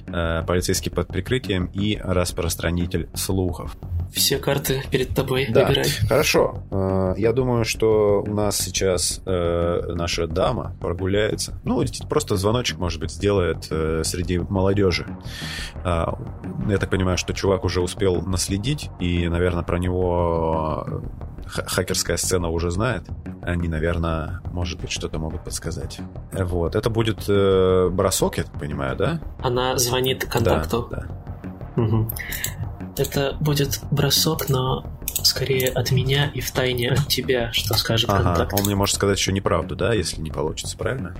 э, полицейский под прикрытием и распространитель слухов. Все карты перед тобой Да. выбирай. Хорошо. Э, Я думаю, что у нас сейчас э, наша дама прогуляется. Ну, просто звоночек, может быть, сделает э, среди молодежи. А, Я так понимаю, что чувак уже успел наследить, и, наверное, про него э, хакерская сцена уже знает. Они, наверное, может быть, что-то могут подсказать. Э, Вот. Это будет э, бросок, я так понимаю, да? Она звонит контакту. Да, да. Мгм. Это будет бросок, но скорее от меня и в тайне от тебя, что скажет Ага, контакт. он мне может сказать еще неправду, да, если не получится, правильно?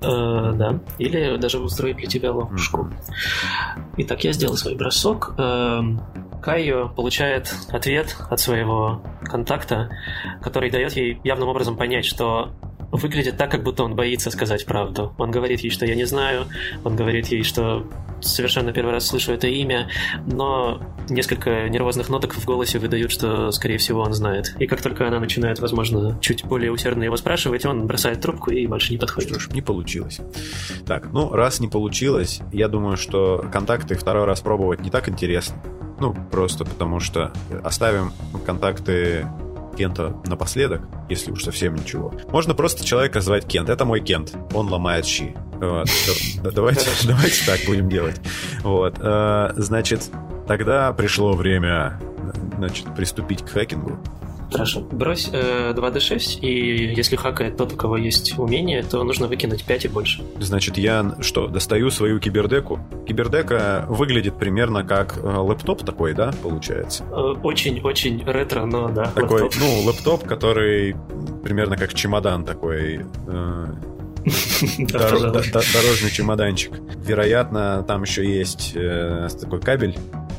Э, да. Или даже устроить для тебя ловушку. Мгм. Итак, я сделал свой бросок. Эм, Кайо получает ответ от своего контакта, который дает ей явным образом понять, что выглядит так, как будто он боится сказать правду. Он говорит ей, что я не знаю, он говорит ей, что совершенно первый раз слышу это имя, но несколько нервозных ноток в голосе выдают, что, скорее всего, он знает. И как только она начинает, возможно, чуть более усердно его спрашивать, он бросает трубку и больше не подходит. Что ж, не получилось. Так, ну, раз не получилось, я думаю, что контакты второй раз пробовать не так интересно. Ну, просто потому что оставим контакты Кента напоследок, если уж совсем ничего. Можно просто человека звать Кент. Это мой Кент. Он ломает щи. Вот. Давайте, давайте так будем делать. Вот. Э, Значит, тогда пришло время значит, приступить к хакингу. Хорошо. Брось э, 2d6, и если хакает тот, у кого есть умение, то нужно выкинуть 5 и больше. Значит, я что, достаю свою кибердеку? Кибердека выглядит примерно как э, лэптоп такой, да, получается? Э, Очень-очень ретро, но да. Такой, лэптоп. ну, лэптоп, который примерно как чемодан такой, э, дорожный чемоданчик. Вероятно, там еще есть э, такой кабель,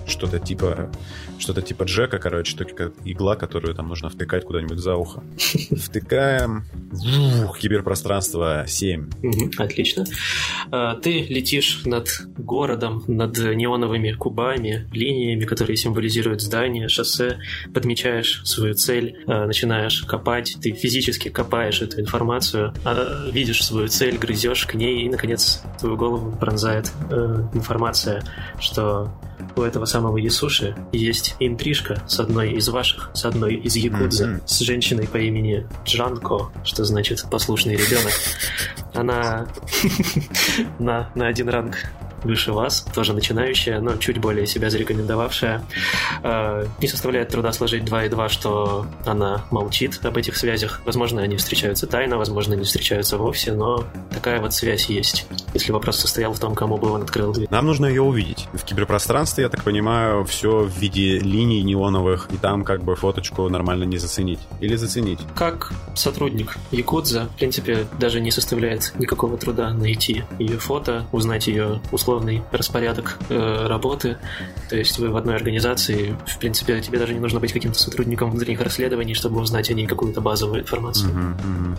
что-то типа что-то типа джека, короче, только игла, которую там нужно втыкать куда-нибудь за ухо. Втыкаем. Ух, киберпространство 7. Мгм, Отлично. А, Ты летишь над городом, над неоновыми кубами, линиями, которые символизируют здания, шоссе, подмечаешь свою цель, а, начинаешь копать, ты физически копаешь эту информацию, а, видишь свою цель, грызешь к ней, и, наконец, твою голову пронзает э, информация, что у этого самого Ясуши есть интрижка с одной из ваших, с одной из якудза, Мгм. с женщиной по имени Джанко, что значит послушный ребенок. Она на, на один ранг выше вас, тоже начинающая, но чуть более себя зарекомендовавшая. Э, Не составляет труда сложить 2 и 2, что она молчит об этих связях. Возможно, они встречаются тайно, возможно, не встречаются вовсе, но такая вот связь есть. Если вопрос состоял в том, кому бы он открыл дверь. Нам нужно ее увидеть. В киберпространстве, я так понимаю, все в виде линий неоновых, и там как бы фоточку нормально не заценить. Или заценить. Как сотрудник Якудза, в принципе, даже не составляет никакого труда найти ее фото, узнать ее условный распорядок э, работы. То есть вы в одной организации, в принципе, тебе даже не нужно быть каким-то сотрудником внутренних расследований, чтобы узнать о ней какую-то базовую информацию. Мгм, мгм.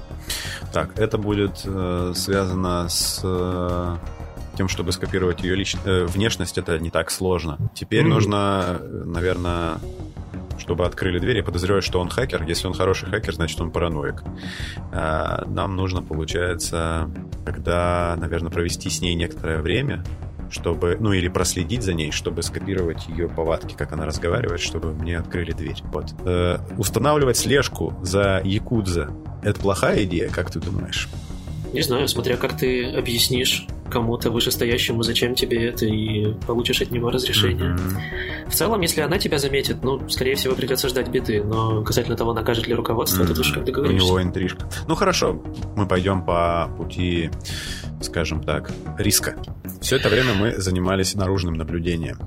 Так, это будет э, связано с э, тем, чтобы скопировать ее лич... э, внешность, это не так сложно. Теперь Мгм. нужно, э, наверное, чтобы открыли дверь. Я подозреваю, что он хакер. Если он хороший хакер, значит он параноик. А, Нам нужно, получается, когда, наверное, провести с ней некоторое время, чтобы, ну или проследить за ней, чтобы скопировать ее повадки, как она разговаривает, чтобы мне открыли дверь. Вот. Э, устанавливать слежку за Якудза это плохая идея, как ты думаешь? Не знаю, смотря как ты объяснишь кому-то вышестоящему, зачем тебе это, и получишь от него разрешение. Mm-hmm. В целом, если она тебя заметит, ну, скорее всего, придется ждать беды, но касательно того, накажет ли руководство, mm-hmm. тут уж как договоришься. У него интрижка. Ну, хорошо, мы пойдем по пути, скажем так, риска. Все это время мы занимались наружным наблюдением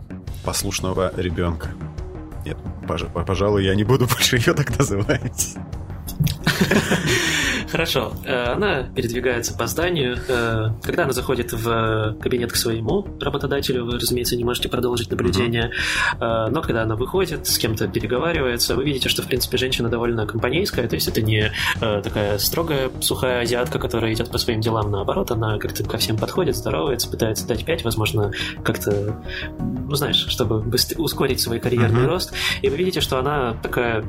послушного ребенка. Нет, пожалуй, я не буду больше ее так называть. Хорошо. Э, она передвигается по зданию. Э, когда она заходит в кабинет к своему работодателю, вы, разумеется, не можете продолжить наблюдение. Э, но когда она выходит, с кем-то переговаривается, вы видите, что, в принципе, женщина довольно компанейская. То есть это не такая строгая, сухая азиатка, которая идет по своим делам. Наоборот, она как-то ко всем подходит, здоровается, пытается дать пять, возможно, как-то, ну, знаешь, чтобы быстрее ускорить свой карьерный mm-hmm. рост. И вы видите, что она такая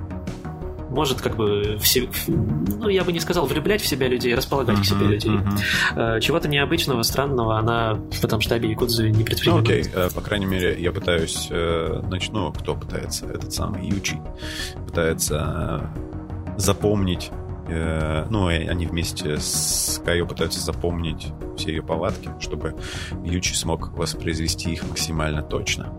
может как бы все, ну я бы не сказал влюблять в себя людей, располагать uh-huh, к себе людей. Uh-huh. Чего-то необычного, странного она в этом штабе Якудзы не. Ну, окей, okay. Э, по крайней мере, я пытаюсь, э, начну, кто пытается, этот самый Ючи, пытается запомнить ну, они вместе с Кайо пытаются запомнить все ее повадки, чтобы Ючи смог воспроизвести их максимально точно.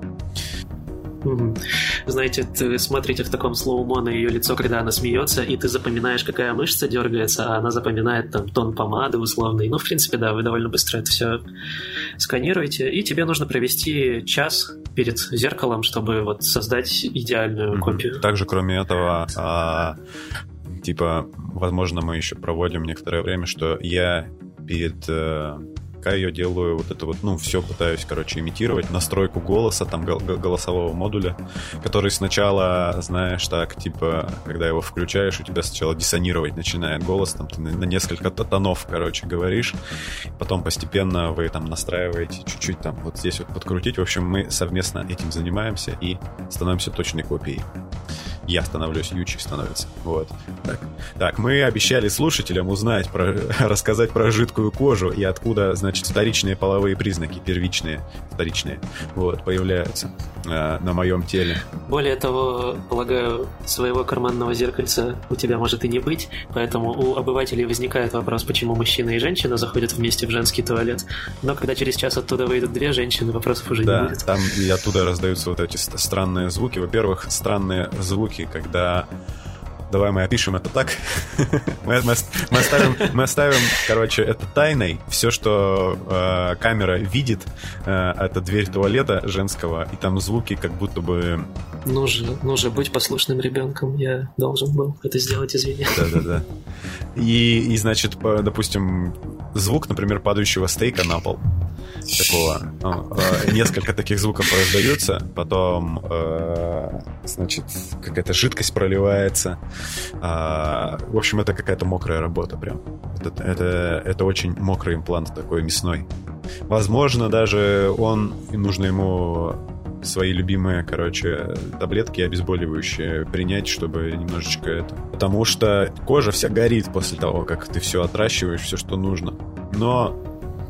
Знаете, ты смотрите в таком слоумо на ее лицо, когда она смеется, и ты запоминаешь, какая мышца дергается, а она запоминает там тон помады условный. Ну, в принципе, да, вы довольно быстро это все сканируете, и тебе нужно провести час перед зеркалом, чтобы вот создать идеальную копию. Также, кроме этого, а, типа, возможно, мы еще проводим некоторое время, что я перед э, пока я делаю вот это вот, ну, все пытаюсь, короче, имитировать, настройку голоса, там, голосового модуля, который сначала, знаешь, так, типа, когда его включаешь, у тебя сначала диссонировать начинает голос, там, ты на несколько тонов, короче, говоришь, потом постепенно вы там настраиваете чуть-чуть там вот здесь вот подкрутить. В общем, мы совместно этим занимаемся и становимся точной копией я становлюсь, Ючи становится. Вот. Так. так, мы обещали слушателям узнать, про, рассказать про жидкую кожу и откуда, значит, вторичные половые признаки, первичные, вторичные, вот, появляются э, на моем теле. Более того, полагаю, своего карманного зеркальца у тебя может и не быть, поэтому у обывателей возникает вопрос, почему мужчина и женщина заходят вместе в женский туалет, но когда через час оттуда выйдут две женщины, вопросов уже да, не будет. там и оттуда раздаются вот эти странные звуки. Во-первых, странные звуки, когда Давай мы опишем это так. мы, мы, мы, оставим, мы оставим, короче, это тайной. Все, что э, камера видит, э, это дверь туалета женского, и там звуки как будто бы... Ну же, ну же, будь послушным ребенком, я должен был это сделать, извини. Да-да-да. И, и, значит, по, допустим, звук, например, падающего стейка на пол такого. Ну, э, несколько таких звуков раздаются, потом, э, значит, какая-то жидкость проливается. Э, в общем, это какая-то мокрая работа прям. Это, это, это очень мокрый имплант такой мясной. Возможно, даже он, нужно ему свои любимые, короче, таблетки обезболивающие принять, чтобы немножечко это... Потому что кожа вся горит после того, как ты все отращиваешь, все, что нужно. Но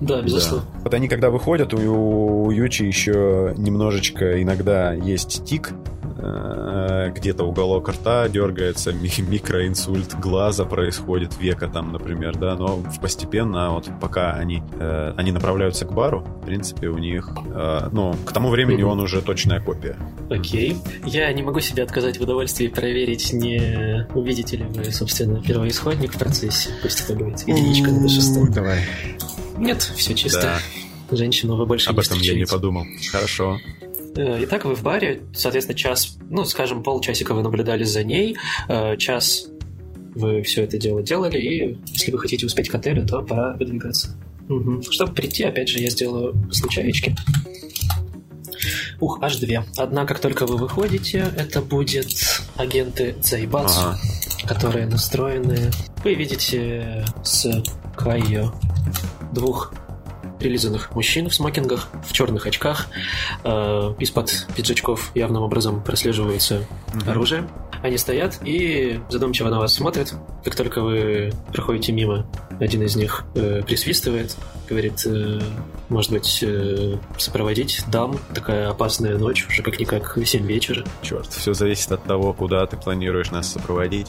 да, безусловно. Да. Вот они когда выходят, у, у Ючи еще немножечко иногда есть тик, э, где-то уголок рта дергается, микроинсульт глаза происходит, века там, например, да, но постепенно, вот пока они, э, они направляются к бару, в принципе, у них, э, ну, к тому времени он уже точная копия. Окей. Я не могу себе отказать в удовольствии проверить, не увидите ли вы, собственно, первоисходник в процессе. Пусть это будет единичка на шестом. Давай. Нет, все чисто. Да. Женщину вы больше Об не этом я не подумал. Хорошо. Э, итак, вы в баре, соответственно, час, ну, скажем, полчасика вы наблюдали за ней, э, час вы все это дело делали, и если вы хотите успеть к отелю, то пора выдвигаться. Угу. Чтобы прийти, опять же, я сделаю случаечки. Ух, аж две. Одна, как только вы выходите, это будет агенты Зайбацу, ага. Которые настроены. Вы видите с Кайо двух прилизанных мужчин в смокингах, в черных очках. Э, из-под пиджачков явным образом прослеживается mm-hmm. оружие. Они стоят и задумчиво на вас смотрят, как только вы проходите мимо один из них э, присвистывает, говорит, э, может быть, э, сопроводить дам, такая опасная ночь, уже как-никак 7 вечера. Черт, все зависит от того, куда ты планируешь нас сопроводить.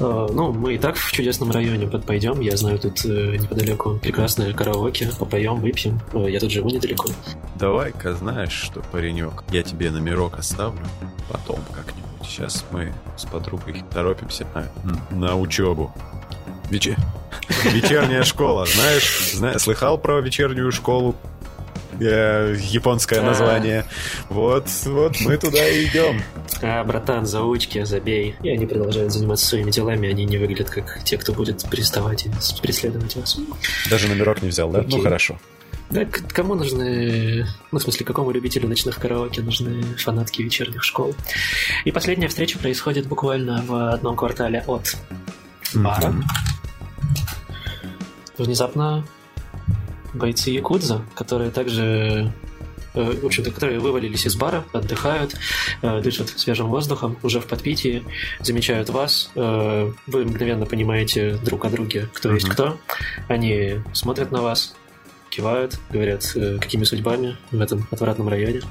Э, ну, мы и так в чудесном районе подпойдем, я знаю, тут э, неподалеку прекрасное караоке, попоем, выпьем, э, я тут живу недалеко. Давай-ка, знаешь что, паренек, я тебе номерок оставлю, потом как-нибудь. Сейчас мы с подругой торопимся на, на учебу. Вечер... Вечерняя школа, знаешь, знаешь, слыхал про вечернюю школу? Э, японское название. Вот, вот мы туда и идем. А, братан, заучки, забей. И они продолжают заниматься своими делами, они не выглядят как те, кто будет приставать и преследовать вас. Даже номерок не взял, да? Ну, Окей. Ну хорошо. Да, кому нужны... Ну, в смысле, какому любителю ночных караоке нужны фанатки вечерних школ? И последняя встреча происходит буквально в одном квартале от бара. Внезапно бойцы Якудза, которые также э, в общем-то, которые вывалились из бара, отдыхают, э, дышат свежим воздухом, уже в подпитии, замечают вас, э, вы мгновенно понимаете друг о друге, кто есть кто. Они смотрят на вас, кивают, говорят, какими судьбами в этом отвратном районе.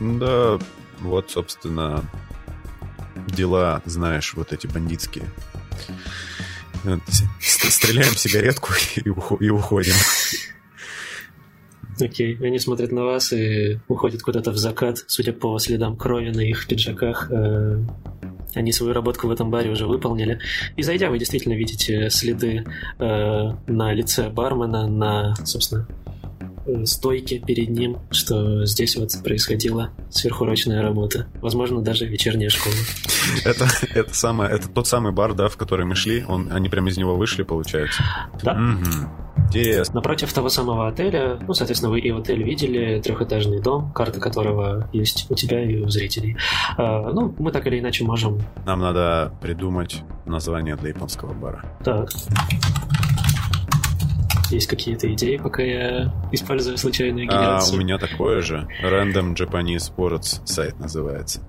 Да, вот, собственно, дела, знаешь, вот эти бандитские. Стреляем сигаретку и уходим. Окей, они смотрят на вас и уходят куда-то в закат, судя по следам крови на их пиджаках. э, Они свою работку в этом баре уже выполнили. И зайдя, вы действительно видите следы э, на лице бармена, на, собственно, э, стойке перед ним, что здесь вот происходила сверхурочная работа. Возможно, даже вечерняя школа. Это, это, самое, это тот самый бар, да, в который мы шли. Он, они прямо из него вышли, получается. Да? Мгм. Интересно. Напротив того самого отеля, ну, соответственно, вы и отель видели, трехэтажный дом, карта которого есть у тебя и у зрителей. А, ну, мы так или иначе можем... Нам надо придумать название для японского бара. Так. Есть какие-то идеи, пока я использую случайную А, генерацию? у меня такое же. Random Japanese Sports сайт называется.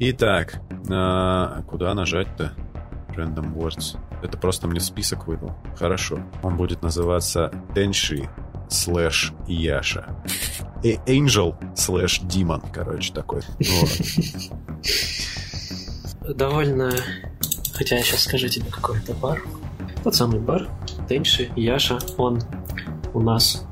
Итак, а, куда нажать-то? Random Words. Это просто мне список выдал. Хорошо. Он будет называться Tenshi слэш Яша. Angel слэш Demon, короче, такой. Вот. Довольно... Хотя я сейчас скажу тебе, какой это бар. Тот самый бар, Тенши, Яша, он у нас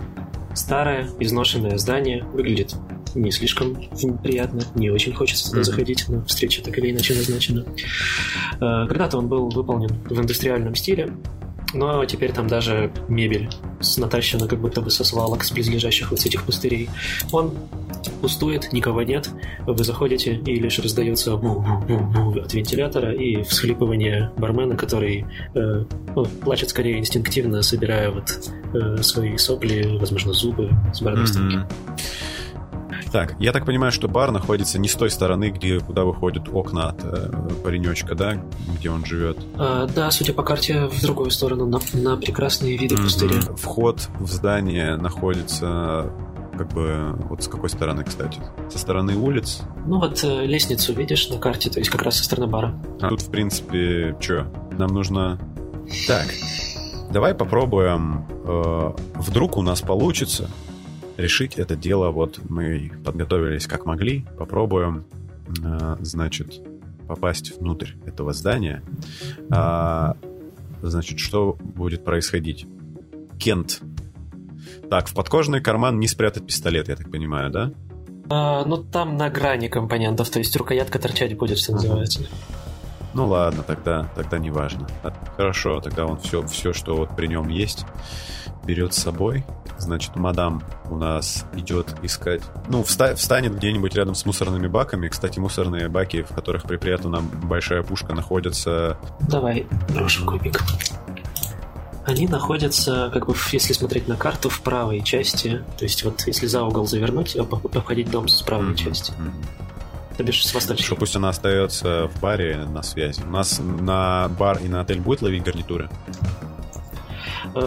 старое, изношенное здание, выглядит не слишком приятно, не очень хочется туда заходить, но встреча так или иначе назначена. Э, Когда-то он был выполнен в индустриальном стиле, но теперь там даже мебель натащена как будто бы со свалок, с близлежащих вот этих пустырей. Он пустует, никого нет, вы заходите, и лишь раздается бу-бу-бу-бу от вентилятора и всхлипывание бармена, который э, ну, плачет скорее инстинктивно, собирая вот э, свои сопли, возможно, зубы с барной стойки. Так, я так понимаю, что бар находится не с той стороны, где куда выходят окна от э, паренечка, да, где он живет. А, да, судя по карте, в другую сторону, на, на прекрасные виды пустыря. Мгм. Вход в здание находится как бы вот с какой стороны, кстати? Со стороны улиц. Ну вот э, лестницу видишь на карте, то есть как раз со стороны бара. А тут, в принципе, что? Нам нужно... Так, давай попробуем. э, вдруг у нас получится решить это дело. Вот мы подготовились как могли. Попробуем, э, значит, попасть внутрь этого здания. А, значит, что будет происходить? Кент. Так, в подкожный карман не спрятать пистолет, я так понимаю, да? А, ну там на грани компонентов, то есть рукоятка торчать будет, что называется. Ну ладно, тогда, тогда не важно. Хорошо, тогда он все, все, что вот при нем есть, берет с собой. Значит, мадам у нас идет искать... Ну, вста- встанет где-нибудь рядом с мусорными баками. Кстати, мусорные баки, в которых припрятана большая пушка, находятся... Давай, брошу кубик. Они находятся, как бы, если смотреть на карту, в правой части. То есть вот если за угол завернуть, об- обходить дом с правой Мгм, части. То бишь с восточной. Что пусть она остается в баре на связи. У нас на бар и на отель будет ловить гарнитуры?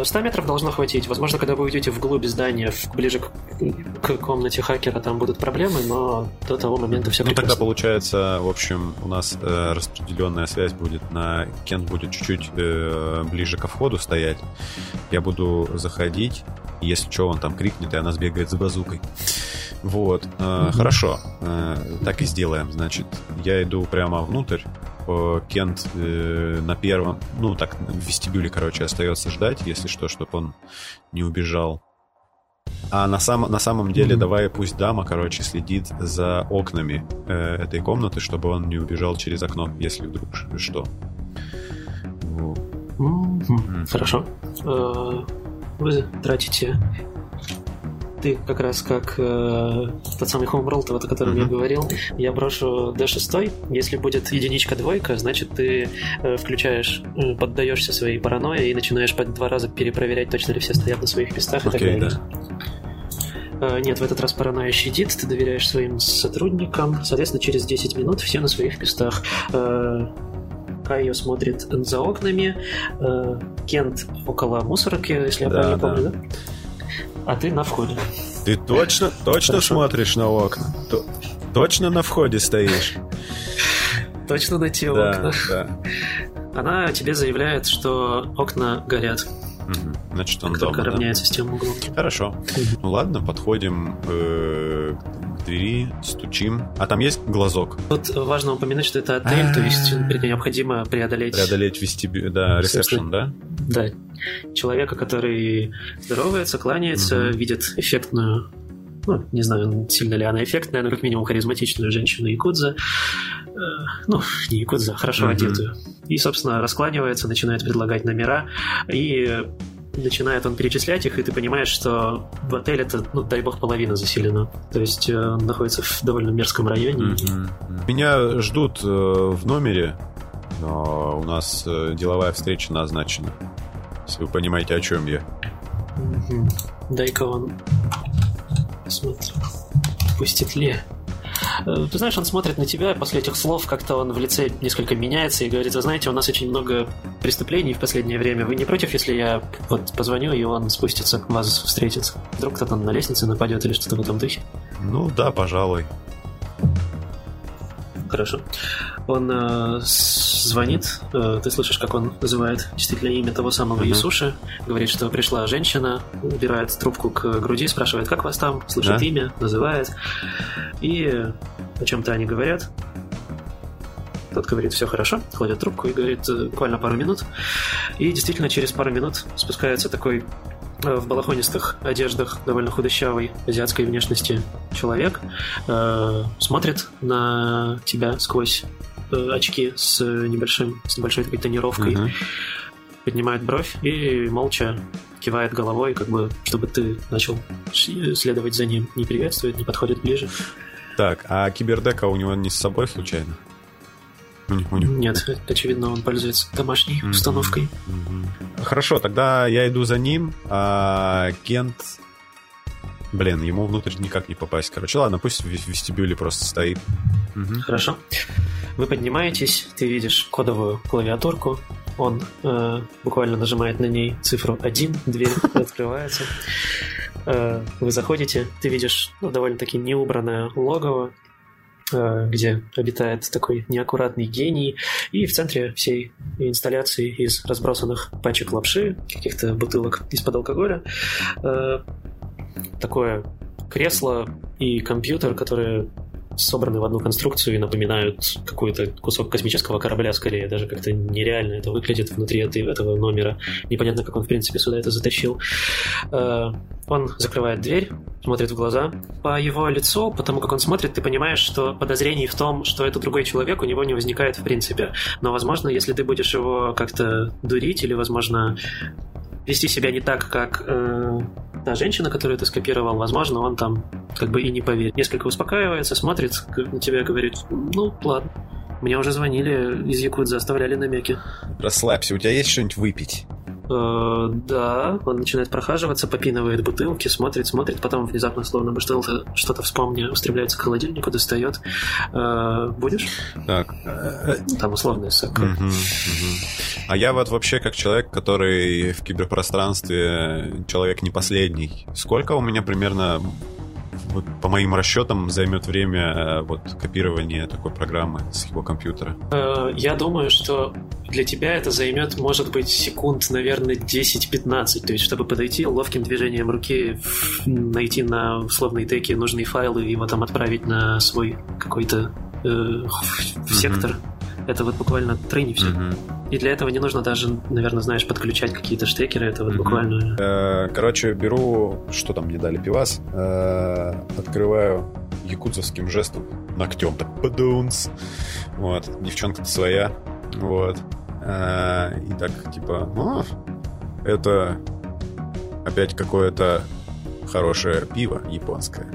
100 метров должно хватить. Возможно, когда вы уйдете вглубь здания, ближе к, к комнате хакера, там будут проблемы, но до того момента все Ну, тогда получается, в общем, у нас э, распределенная связь будет на... Кент будет чуть-чуть э, ближе ко входу стоять. Я буду заходить, если что, он там крикнет, и она сбегает с базукой. Вот. Э, Хорошо. Э, так и сделаем. Значит, я иду прямо внутрь. Э, Кент э, на первом, ну так, в вестибюле, короче, остается ждать, если что, чтобы он не убежал. А на, сам, на самом деле, Мгм. давай пусть дама, короче, следит за окнами э, этой комнаты, чтобы он не убежал через окно, если вдруг что. Вот. Мгм. Хорошо. Э, Вы тратите... Ты как раз как э, тот самый Homeworld, вот о котором я Мгм. говорил, я брошу D6. Если будет единичка-двойка, значит ты э, включаешь, э, поддаешься своей паранойи и начинаешь по два раза перепроверять, точно ли все стоят на своих местах и так далее. Э, Нет, в этот раз паранойя щадит, ты доверяешь своим сотрудникам. Соответственно, через 10 минут все на своих местах. Э, Кайо смотрит за окнами, э, Кент около мусорки, если я Да, правильно да. помню, да? А ты на входе. Ты точно, точно Хорошо. смотришь на окна? То- точно на входе стоишь? Точно на те Да, окна. да. Она тебе заявляет, что окна горят, Мгм. Значит, он как дома, да? равняется с тем углом. Хорошо. Ну ладно, подходим э, к двери, стучим. А там есть глазок? Тут важно упомянуть, что это отель, то есть необходимо преодолеть Преодолеть вестибюль, да, ресепшн, да? Да. Человека, который здоровается, кланяется, видит эффектную, ну, не знаю, сильно ли она эффектная, но как минимум харизматичную женщину Якудза. Э, ну, не Якудза, а хорошо одетую. И, собственно, раскланивается, начинает предлагать номера, и начинает он перечислять их, и ты понимаешь, что в отеле-то, ну, дай бог, половина заселена. То есть э, он находится в довольно мерзком районе. Меня ждут э, в номере. но у нас э, деловая встреча назначена. Если вы понимаете, о чем я. Мгм. Дай-ка он посмотрю, пустит ли. Э, Ты знаешь, он смотрит на тебя, после этих слов как-то он в лице несколько меняется и говорит, вы знаете, у нас очень много преступлений в последнее время. Вы не против, если я вот позвоню, и он спустится к вас встретиться? Вдруг кто-то на лестнице нападет или что-то в этом духе? Ну да, пожалуй. Хорошо. Он э, звонит, э, ты слышишь, как он называет действительно имя того самого Мгм. Ясуши, говорит, что пришла женщина, убирает трубку к груди, спрашивает, как вас там, слышит Да. имя, называет, и о чем-то они говорят. Тот говорит, все хорошо, кладет трубку и говорит, «Э, буквально пару минут. И действительно, через пару минут спускается такой в балахонистых одеждах, довольно худощавый, азиатской внешности человек, э, смотрит на тебя сквозь э, очки с небольшим, с небольшой такой тонировкой, Мгм. поднимает бровь и молча кивает головой, как бы, чтобы ты начал следовать за ним, не приветствует, не подходит ближе. Так, а кибердека у него не с собой случайно? У них- у них- Нет, очевидно, он пользуется домашней Мгм. установкой. Мгм. Хорошо, тогда я иду за ним, а Кент... Блин, ему внутрь никак не попасть. Короче, ладно, пусть в вестибюле просто стоит. Мгм. Хорошо. Вы поднимаетесь, ты видишь кодовую клавиатурку. Он э, буквально нажимает на ней цифру 1, дверь открывается. Э, вы заходите, ты видишь ну, довольно-таки неубранное логово, где обитает такой неаккуратный гений, и в центре всей инсталляции из разбросанных пачек лапши, каких-то бутылок из-под алкоголя, э, такое кресло и компьютер, которые собраны в одну конструкцию и напоминают какой-то кусок космического корабля, скорее, даже как-то нереально это выглядит внутри этого номера. Непонятно, как он, в принципе, сюда это затащил. Э, Он закрывает дверь, смотрит в глаза. По его лицу, потому как он смотрит, ты понимаешь, что подозрений в том, что это другой человек, у него не возникает в принципе. Но, возможно, если ты будешь его как-то дурить или, возможно, вести себя не так, как э, та женщина, которую ты скопировал, возможно, он там как бы и не поверит. Несколько успокаивается, смотрит на тебя и говорит, ну, ладно. Мне уже звонили из Якудза, оставляли намеки. Расслабься, у тебя есть что-нибудь выпить? Э, да, он начинает прохаживаться, попинывает бутылки, смотрит, смотрит, потом внезапно, словно бы что-то, что-то вспомня, устремляется к холодильнику, достает. Э, будешь? Так. Там условный сок. Мгм, мгм. А я вот вообще как человек, который в киберпространстве человек не последний. Сколько у меня примерно вот, по моим расчетам займет время э, вот копирование такой программы с его компьютера? Э, Я думаю, что для тебя это займет, может быть, секунд, наверное, 10-15. То есть, чтобы подойти ловким движением руки, найти на условной теке нужные файлы и его там отправить на свой какой-то э, сектор. Это вот буквально трени все. Мгм. И для этого не нужно даже, наверное, знаешь, подключать какие-то штекеры. Это вот Мгм. буквально... Э, Короче, беру, что там мне дали, пивас, э, открываю якутовским жестом, ногтем так, падунс. Вот, девчонка-то своя. Вот. Э, И так, типа, «О, это опять какое-то хорошее пиво японское.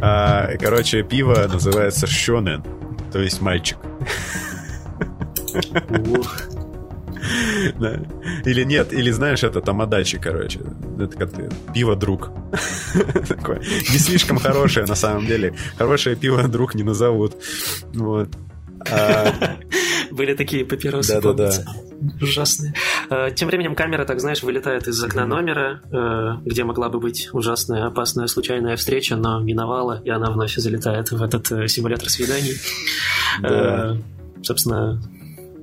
А, Короче, пиво называется шонен, то есть мальчик. Да. Или нет, или знаешь, это тамадачи, короче. Это как пиво друг. Такое. Не слишком хорошее, на самом деле. Хорошее пиво друг не назовут. Вот. А, Были такие папиросы, Да-да-да. помните? Ужасные. Э, Тем временем камера, так знаешь, вылетает из окна номера, э, где могла бы быть ужасная, опасная, случайная встреча, но миновала, и она вновь залетает в этот э, симулятор свиданий. Да. Собственно,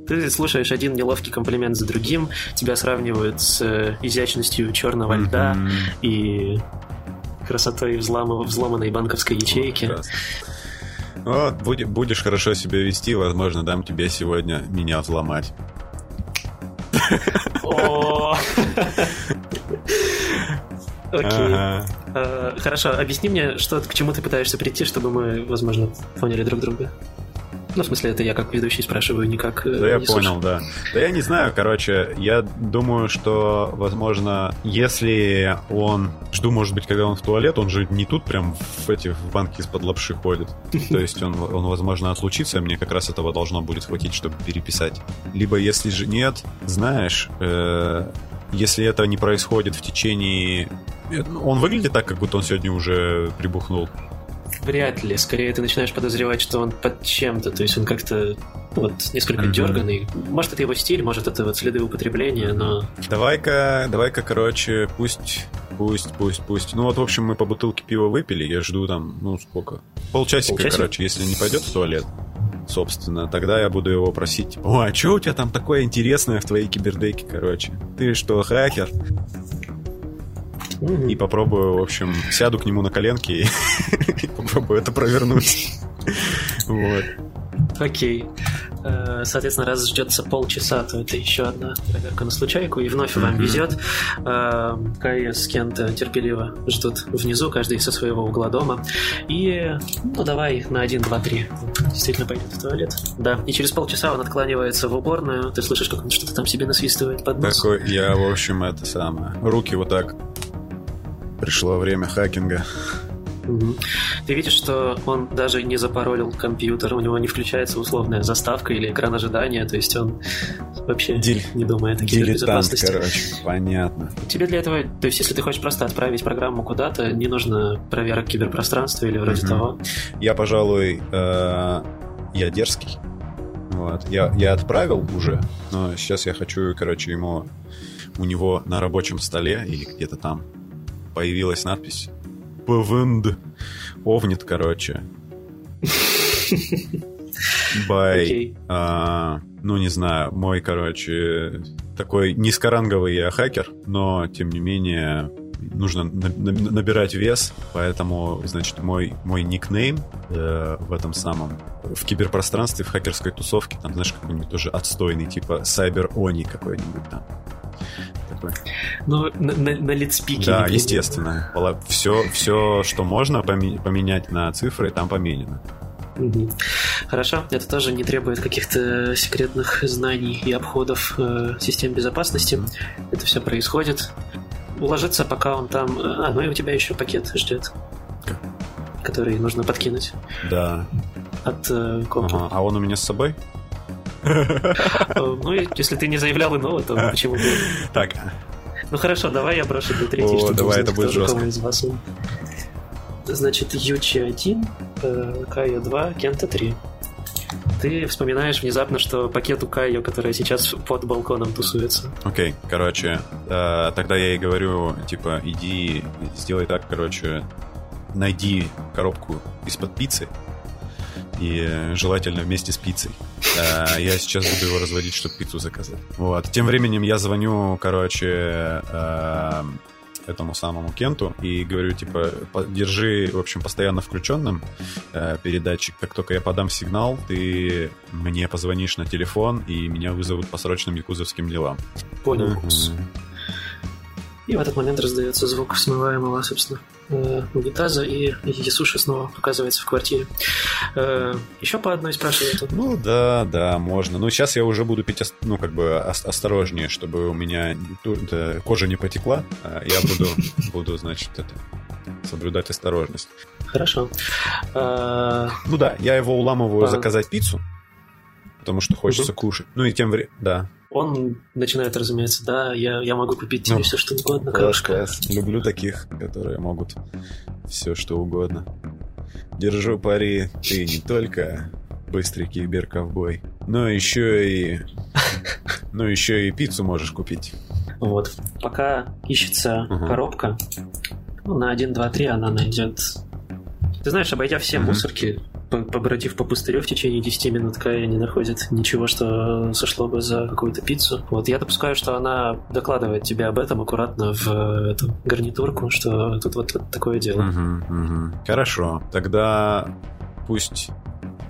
ты слушаешь один неловкий комплимент за другим, тебя сравнивают с изящностью черного льда и красотой взломанной банковской ячейки. Вот, будешь хорошо себя вести, возможно, дам тебе сегодня меня взломать. Окей. Э, Хорошо, объясни мне, что, к чему ты пытаешься прийти, чтобы мы, возможно, поняли друг друга. Ну, в смысле, это я как ведущий спрашиваю, не как... э, Да я не понял, да. Да я не знаю, короче, я думаю, что, возможно, если он... Жду, может быть, когда он в туалет, он же не тут прям в эти в банки из-под лапши ходит. То есть он, он, возможно, отлучится, и мне как раз этого должно будет хватить, чтобы переписать. Либо, если же нет, знаешь, э, если это не происходит в течение... э, Он выглядит так, как будто он сегодня уже прибухнул. Вряд ли. Скорее, ты начинаешь подозревать, что он под чем-то. То есть он как-то вот несколько Мгм. дерганный. Может, это его стиль, может, это вот следы употребления, но... Давай-ка, давай-ка, короче, пусть, пусть, пусть, пусть. Ну вот, в общем, мы по бутылке пива выпили, я жду там, ну сколько? Полчасика, Полчасика? короче, если не пойдет в туалет, собственно, тогда я буду его просить. О, а что у тебя там такое интересное в твоей кибердеке, короче? Ты что, хакер? И попробую, в общем, сяду к нему на коленки и попробую это провернуть. Вот. Окей. Э, Соответственно, раз ждется полчаса, то это еще одна проверка на случайку, и вновь вам везет. Э, Кайя с Кента терпеливо ждут внизу, каждый со своего угла дома. И, ну, давай на один, два, три. Действительно пойдет в туалет. Да. И через полчаса он откланивается в уборную. Ты слышишь, как он что-то там себе насвистывает под нос. Такой, я, в общем, это самое. Руки вот так. Пришло время хакинга. Ты видишь, что он даже не запаролил компьютер, у него не включается условная заставка или экран ожидания, то есть он вообще Диль- не думает о кибербезопасности. короче. Понятно. Тебе для этого, то есть если ты хочешь просто отправить программу куда-то, не нужно проверок киберпространства или вроде Мгм. того. Я, пожалуй, э, я дерзкий. Вот. Я, я отправил уже, но сейчас я хочу, короче, ему у него на рабочем столе или где-то там появилась надпись ПВНД. Овнит, короче. Бай. А, ну, не знаю, мой, короче, такой низкоранговый я хакер, но, тем не менее, нужно на- на- набирать вес, поэтому, значит, мой, мой никнейм э, в этом самом, в киберпространстве, в хакерской тусовке, там, знаешь, какой-нибудь тоже отстойный, типа Cyber Oni какой-нибудь там. Такой. Ну, на, на, на лидспике. Да, естественно. Все, все, что можно поме- поменять на цифры, там поменено. Хорошо, это тоже не требует каких-то секретных знаний и обходов э, систем безопасности. Это все происходит. Уложиться, пока он там... А, ну и у тебя еще пакет ждет, который нужно подкинуть Да. от э, компа. Ага. А он у меня с собой? Ну, если ты не заявлял иного, то почему бы... Так. Ну хорошо, давай я брошу до третьей, чтобы давай, это будет жестко. из вас Значит, Ючи 1, Кайо 2, Кента 3 ты вспоминаешь внезапно, что пакет у Кайо, которая сейчас под балконом тусуется. Окей, okay, короче, э, тогда я ей говорю, типа, иди, сделай так, короче, найди коробку из-под пиццы, и желательно вместе с пиццей. Э, я сейчас буду его разводить, чтобы пиццу заказать. Вот. Тем временем я звоню, короче, э, этому самому Кенту и говорю, типа, держи, в общем, постоянно включенным э, передатчик. Как только я подам сигнал, ты мне позвонишь на телефон, и меня вызовут по срочным якузовским делам. Понял. И в этот момент раздается звук смываемого, собственно, э, унитаза, и Ясуши снова показывается в квартире. Э, еще по одной спрашивает он. Ну да, да, можно. Но сейчас я уже буду пить, ну, как бы осторожнее, чтобы у меня кожа не потекла. А я буду, буду значит, это, соблюдать осторожность. Хорошо. Э, ну да, я его уламываю заказать пиццу, потому что хочется кушать. Ну и тем временем, да он начинает, разумеется, да, я, я могу купить тебе ну, все, что угодно, крошка. Люблю таких, которые могут все, что угодно. Держу пари, ты не только быстрый киберковбой, но еще и... Ну, еще и пиццу можешь купить. Вот. Пока ищется uh-huh. коробка, ну, на 1, 2, 3 она найдет... Ты знаешь, обойдя все uh-huh. мусорки, побродив по пустырю в течение 10 минут, Кая не находит ничего, что сошло бы за какую-то пиццу. Вот я допускаю, что она докладывает тебе об этом аккуратно в эту гарнитурку, что тут вот, вот такое дело. Угу, угу. Хорошо. Тогда пусть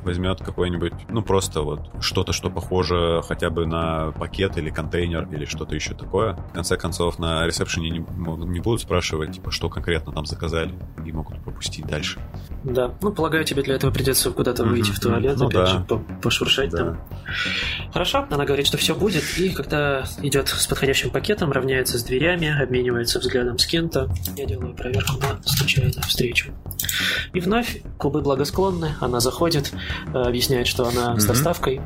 возьмет какой-нибудь, ну просто вот что-то, что похоже хотя бы на пакет или контейнер или что-то еще такое. В конце концов, на ресепшене не, не будут спрашивать, типа, что конкретно там заказали, и могут пропустить дальше. Да, ну, полагаю, тебе для этого придется куда-то выйти mm-hmm. в туалет, ну, опять да. же, пошуршать да. там. Хорошо, она говорит, что все будет, и когда идет с подходящим пакетом, равняется с дверями, обменивается взглядом с Кента, я делаю проверку на случайную встречу. И вновь клубы благосклонны, она заходит, объясняет, что она mm-hmm. с доставкой.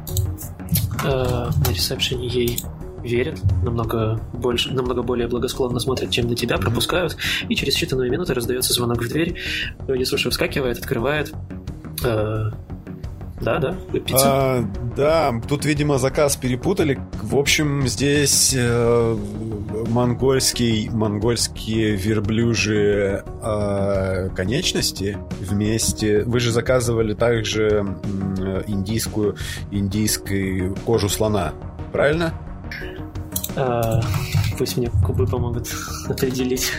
Э, на ресепшене ей верят, намного больше, намного более благосклонно смотрят, чем на тебя, пропускают, и через считанные минуты раздается звонок в дверь. Ясуша вскакивает, открывает. Да, да, пицца. А, да, тут, видимо, заказ перепутали. В общем, здесь э, монгольский, монгольские верблюжие э, конечности вместе. Вы же заказывали также э, индийскую, индийскую кожу слона, правильно? А, пусть мне кубы помогут определить.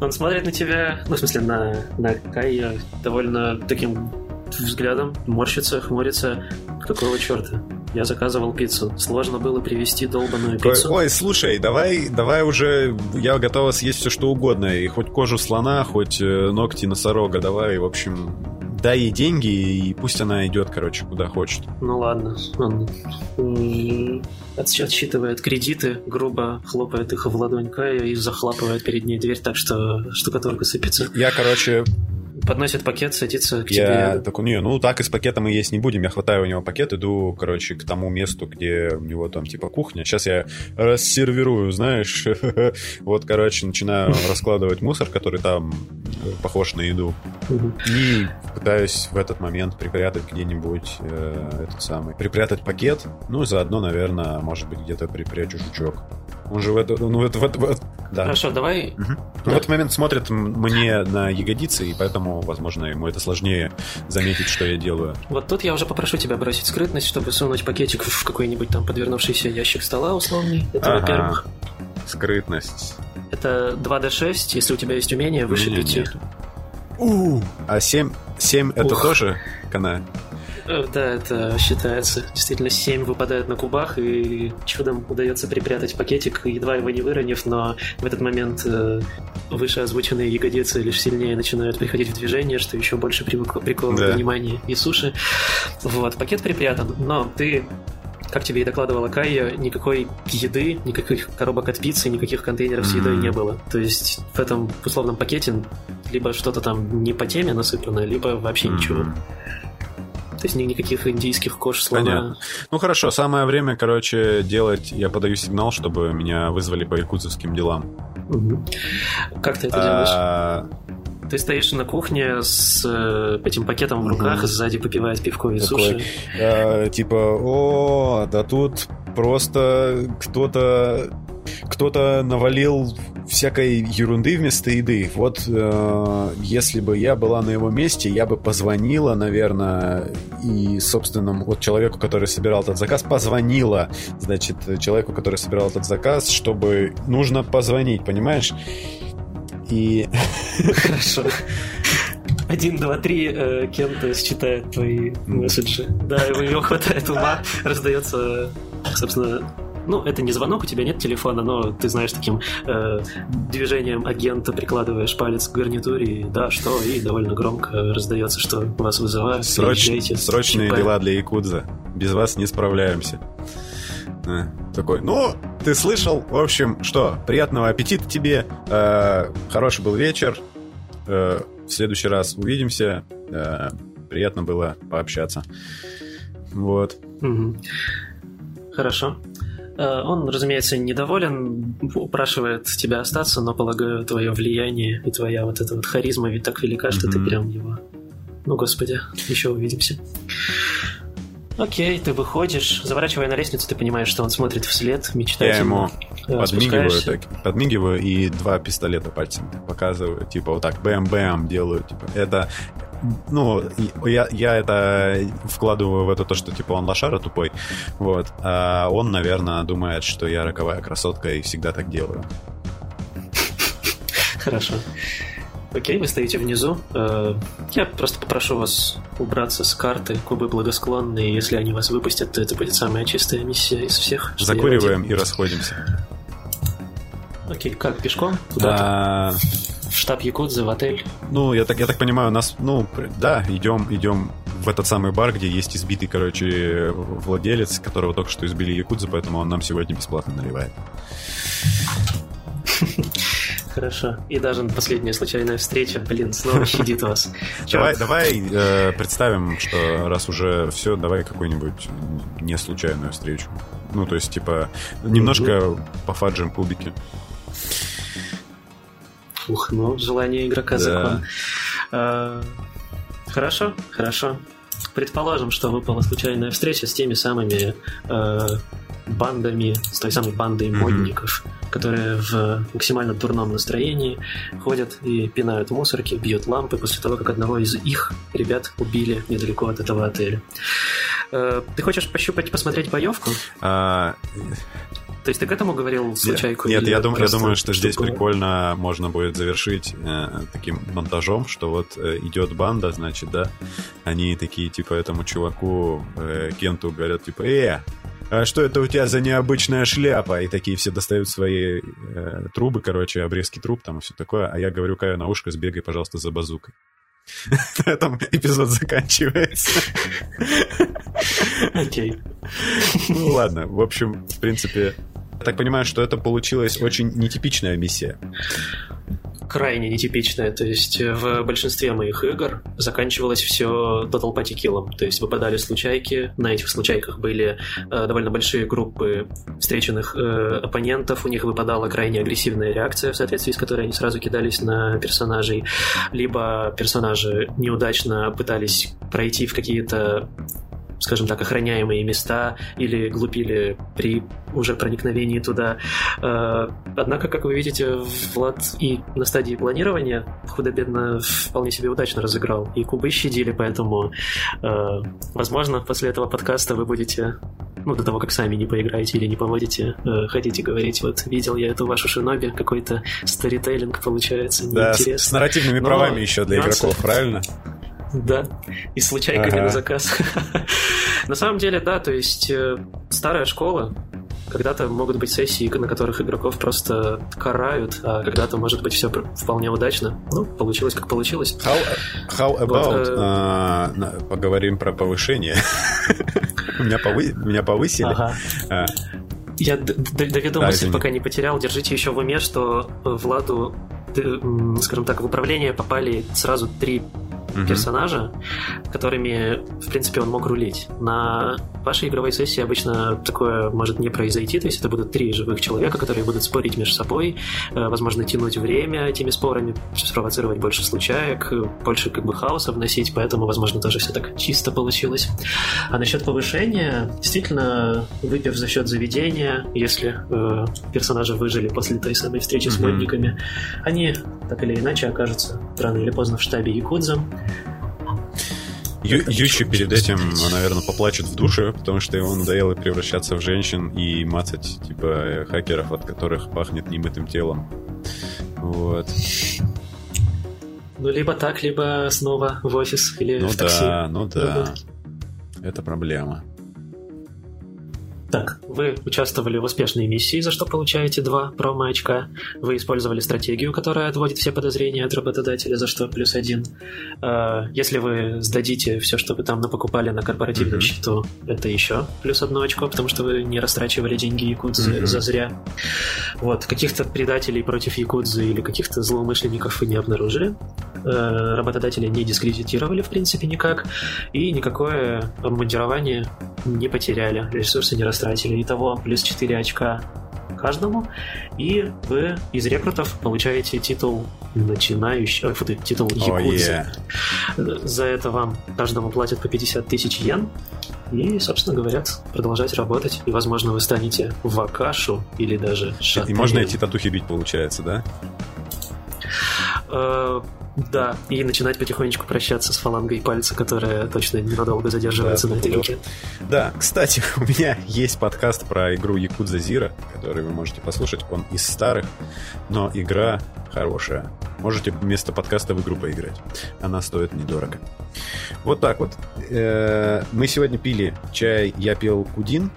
Он смотрит на тебя, ну, в смысле, на, на Кая довольно таким взглядом, морщится, хмурится. Какого черта? Я заказывал пиццу. Сложно было привезти долбанную пиццу. Ой, слушай, давай, давай уже. Я готова съесть все что угодно. И хоть кожу слона, хоть э, ногти носорога. Давай, в общем, дай ей деньги, и пусть она идет, короче, куда хочет. Ну ладно, ладно. Отсчитывает кредиты, грубо хлопает их в ладонь Кая и захлапывает перед ней дверь так, что штукатурка сыпется. Я, короче, подносит пакет, садится к я тебе. такой, не, ну так и с пакетом мы есть не будем. Я хватаю у него пакет, иду, короче, к тому месту, где у него там типа кухня. Сейчас я рассервирую, знаешь. вот, короче, начинаю раскладывать мусор, который там э, похож на еду. И пытаюсь в этот момент припрятать где-нибудь э, этот самый. Припрятать пакет. Ну, заодно, наверное, может быть, где-то припрячу жучок. Он же в это, ну, это, в это, в это да. Хорошо, давай. Угу. Да. В этот момент смотрит мне на ягодицы, и поэтому, возможно, ему это сложнее заметить, что я делаю. Вот тут я уже попрошу тебя бросить скрытность, чтобы сунуть пакетик в какой-нибудь там подвернувшийся ящик стола условный. Это ага. во-первых. Скрытность. Это 2D6, если у тебя есть умение, выше 5. У, а 7, 7 это тоже кана? Э, да, это считается. Действительно, 7 выпадает на кубах, и чудом удается припрятать пакетик, едва его не выронив, но в этот момент э, выше озвученные ягодицы лишь сильнее начинают приходить в движение, что еще больше приковывает да. внимание и суши. Вот, пакет припрятан, но ты как тебе и докладывала Кайя, никакой еды, никаких коробок от пиццы, никаких контейнеров с едой mm-hmm. не было. То есть в этом условном пакете либо что-то там не по теме насыпано, либо вообще mm-hmm. ничего. То есть никаких индийских кож слона. Понятно. Ну хорошо, самое время, короче, делать... Я подаю сигнал, чтобы меня вызвали по якутским делам. Угу. Как ты это а... делаешь? Ты стоишь на кухне с э, этим пакетом в руках, угу. сзади попивает пивко и Такой, суши. Э, типа, о, да тут просто кто-то кто-то навалил всякой ерунды вместо еды. Вот э, если бы я была на его месте, я бы позвонила, наверное, и, собственно, вот человеку, который собирал этот заказ, позвонила, значит, человеку, который собирал этот заказ, чтобы нужно позвонить, понимаешь? И... Хорошо. Один, два, три, э, Кент считает твои месседжи. Да, у него хватает ума, раздается, собственно, ну, это не звонок, у тебя нет телефона, но ты знаешь, таким э, движением агента прикладываешь палец к гарнитуре, и да, что, и довольно громко раздается, что вас вызывают. Сроч... Срочные дела для Якудза. Без вас не справляемся. Э, такой, ну, ты слышал? В общем, что, приятного аппетита тебе. Э, хороший был вечер. Э, в следующий раз увидимся. Э, приятно было пообщаться. Вот. Угу. Хорошо. Э, он, разумеется, недоволен, упрашивает тебя остаться, но, полагаю, твое влияние и твоя вот эта вот харизма ведь так велика, что mm-hmm. ты прям его... Ну, господи, еще увидимся. Окей, ты выходишь, заворачивая на лестницу, ты понимаешь, что он смотрит вслед, мечтательно. Я ему э, подмигиваю, так, подмигиваю и два пистолета пальцем показываю, типа вот так, бэм-бэм делаю, типа, это ну, я, я это вкладываю в это то, что, типа, он лошара тупой, вот, а он, наверное, думает, что я роковая красотка и всегда так делаю. Хорошо. Окей, вы стоите внизу. Э, я просто попрошу вас убраться с карты. Кубы благосклонные. Если они вас выпустят, то это будет самая чистая миссия из всех. Закуриваем и расходимся. Окей, как, пешком? Куда-то? Штаб Якудзы, в отель? Ну, я так, я так понимаю, у нас, ну, да, идем, идем в этот самый бар, где есть избитый, короче, владелец, которого только что избили Якудзы, поэтому он нам сегодня бесплатно наливает. Хорошо. И даже последняя случайная встреча, блин, снова щадит вас. Давай, давай э, представим, что раз уже все, давай какую-нибудь не случайную встречу. Ну, то есть, типа, немножко пофаджим кубики. Ух, ну, желание игрока да. закон. А, хорошо, хорошо. Предположим, что выпала случайная встреча с теми самыми э, бандами, с той самой бандой mm-hmm. модников, которые в максимально дурном настроении ходят и пинают мусорки, бьют лампы после того, как одного из их ребят убили недалеко от этого отеля. Э, ты хочешь пощупать, посмотреть боевку? А... То есть ты к этому говорил случайку? Нет, я, дум, я думаю, что здесь прикольно можно будет завершить э, таким монтажом, что вот э, идет банда, значит, да, они такие, типа, этому чуваку, э, Кенту говорят, типа, э, а что это у тебя за необычная шляпа? И такие все достают свои э, трубы, короче, обрезки труб там и все такое. А я говорю Каю на ушко, сбегай, пожалуйста, за базукой. На этом эпизод заканчивается. Окей. Ну ладно, в общем, в принципе, я так понимаю, что это получилась очень нетипичная миссия. Крайне нетипичная. То есть э, в большинстве моих игр заканчивалось все total party kill. То есть выпадали случайки. На этих случайках были э, довольно большие группы встреченных э, оппонентов. У них выпадала крайне агрессивная реакция, в соответствии с которой они сразу кидались на персонажей. Либо персонажи неудачно пытались пройти в какие-то скажем так, охраняемые места или глупили при уже проникновении туда. Э, однако, как вы видите, Влад и на стадии планирования худо-бедно вполне себе удачно разыграл. И кубы щадили, поэтому, э, возможно, после этого подкаста вы будете ну, до того, как сами не поиграете или не поводите, э, хотите говорить, вот, видел я эту вашу шиноби, какой-то старитейлинг получается, Да, с, с нарративными Но правами еще для игроков, правильно? Да, и случайками ага. на заказ. на самом деле, да, то есть э, старая школа, когда-то могут быть сессии, на которых игроков просто карают, а когда-то может быть все вполне удачно. Ну, получилось как получилось. How, how about вот, э... uh, поговорим про повышение? меня, повы... меня повысили. Ага. А. Я доведу мысль, пока не потерял. Держите еще в уме, что Владу, скажем так, в управление попали сразу три угу. персонажа, которыми, в принципе, он мог рулить. На вашей игровой сессии обычно такое может не произойти, то есть это будут три живых человека, которые будут спорить между собой, э, возможно, тянуть время этими спорами, спровоцировать больше случаек, больше как бы хаоса вносить, поэтому, возможно, тоже все так чисто получилось. А насчет повышения, действительно, выпив за счет заведения, если э, персонажи выжили после той самой встречи mm-hmm. с модниками, они так или иначе окажутся рано или поздно в штабе Якудза. Ю, Ющи перед этим, наверное, поплачет в душе, потому что ему надоело превращаться в женщин и мацать, типа, хакеров, от которых пахнет немытым телом. Вот. Ну, либо так, либо снова в офис или ну в такси. Да, ну да, это проблема. Так, вы участвовали в успешной миссии, за что получаете два промо-очка. Вы использовали стратегию, которая отводит все подозрения от работодателя, за что плюс один. А, если вы сдадите все, что вы там напокупали на корпоративном mm-hmm. счету, это еще плюс одно очко, потому что вы не растрачивали деньги Якудзы mm-hmm. за зря. Вот, каких-то предателей против Якудзы или каких-то злоумышленников вы не обнаружили. А, работодатели не дискредитировали, в принципе, никак. И никакое обмундирование не потеряли, ресурсы не растратили. Итого плюс 4 очка каждому, и вы из рекрутов получаете титул начинающий, ой, фу, титул якудзы. Oh, yeah. За это вам каждому платят по 50 тысяч йен, и, собственно, говорят, продолжать работать, и, возможно, вы станете вакашу или даже шатырем. И можно эти татухи бить, получается, да? Э, да, и начинать потихонечку прощаться с фалангой пальца, которая точно ненадолго задерживается да, на этой руке. Да, кстати, у меня есть подкаст про игру Якудза Зира, который вы можете послушать. Он из старых, но игра хорошая. Можете вместо подкаста в игру поиграть. Она стоит недорого. Вот так вот. Э, мы сегодня пили чай, я пил кудин.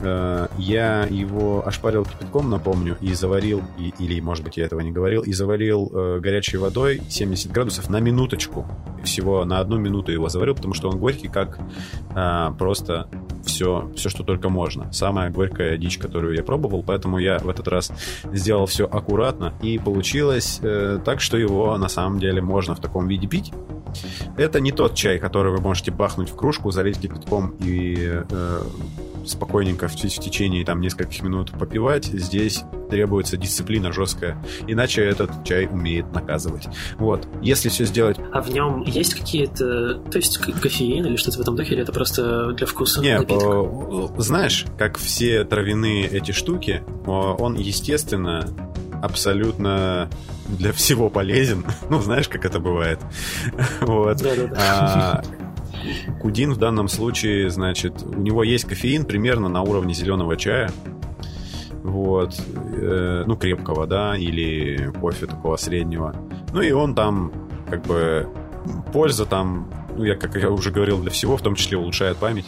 Э, я его ошпарил кипятком, напомню, и заварил, или, может быть, я этого не говорил, и заварил э, горячей водой 70 градусов на минуточку. Всего на одну минуту его заварил, потому что он горький, как просто все, все, что только можно. Самая горькая дичь, которую я пробовал, поэтому я в этот раз сделал все аккуратно, и получилось так, что его на самом деле можно в таком виде пить. Это не тот чай, который вы можете бахнуть в кружку, залить кипятком и э, спокойненько в, в течение там нескольких минут попивать. Здесь требуется дисциплина жесткая, иначе этот чай умеет наказывать. Вот, если все сделать... А в нем есть какие-то, то есть кофеин или что-то в этом духе, или это просто для вкуса? Не, по, знаешь, как все травяные эти штуки, он, естественно, абсолютно для всего полезен. Ну, знаешь, как это бывает. Вот. А, кудин в данном случае, значит, у него есть кофеин примерно на уровне зеленого чая. Вот. Э, ну, крепкого, да, или кофе такого среднего. Ну, и он там, как бы, польза там, ну, я, как я уже говорил, для всего, в том числе улучшает память.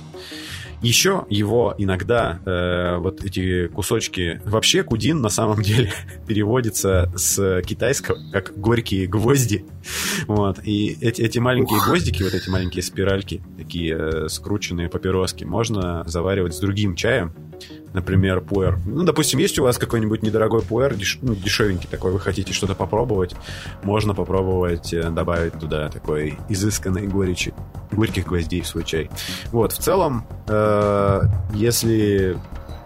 Еще его иногда э, вот эти кусочки... Вообще кудин на самом деле переводится с китайского как горькие гвозди. Вот. И эти, эти маленькие гвоздики, вот эти маленькие спиральки, такие э, скрученные папироски, можно заваривать с другим чаем например, пуэр. Ну, допустим, есть у вас какой-нибудь недорогой пуэр, деш... ну, дешевенький такой, вы хотите что-то попробовать, можно попробовать э, добавить туда такой изысканной горечи, горьких гвоздей в свой чай. Вот, в целом, э, если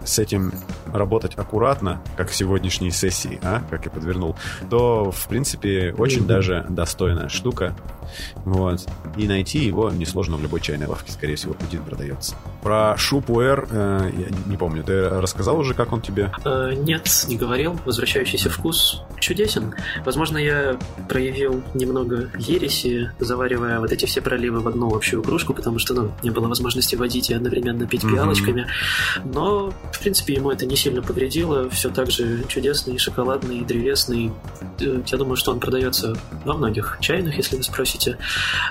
с этим работать аккуратно, как в сегодняшней сессии, а, как я подвернул, то, в принципе, очень mm-hmm. даже достойная штука. Вот. И найти его несложно в любой чайной лавке, скорее всего, Путин продается. Про Шупуэр, э, я не помню, ты рассказал уже, как он тебе? Э, нет, не говорил. Возвращающийся вкус чудесен. Возможно, я проявил немного ереси, заваривая вот эти все проливы в одну общую кружку, потому что, ну, не было возможности водить и одновременно пить mm-hmm. пиалочками. Но в принципе, ему это не сильно повредило. Все так же чудесный, шоколадный, древесный. Э, я думаю, что он продается во многих чайных, если вы спросите.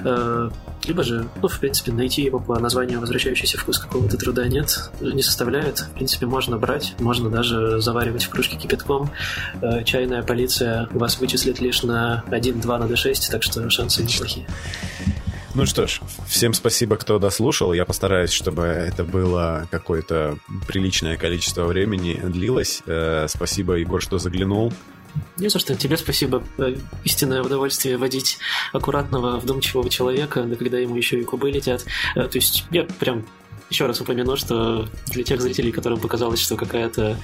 Э, либо же, ну, в принципе, найти его по названию «Возвращающийся вкус» какого-то труда нет, не составляет. В принципе, можно брать, можно даже заваривать в кружке кипятком. Э, чайная полиция вас вычислит лишь на 1-2 на D6, так что шансы неплохие. Ну что ж, всем спасибо, кто дослушал. Я постараюсь, чтобы это было какое-то приличное количество времени длилось. Э, спасибо, Егор, что заглянул. Не за что. Тебе спасибо. Э, истинное удовольствие водить аккуратного, вдумчивого человека, да когда ему еще и кубы летят. Э, то есть я прям еще раз упомяну, что для тех зрителей, которым показалось, что какая-то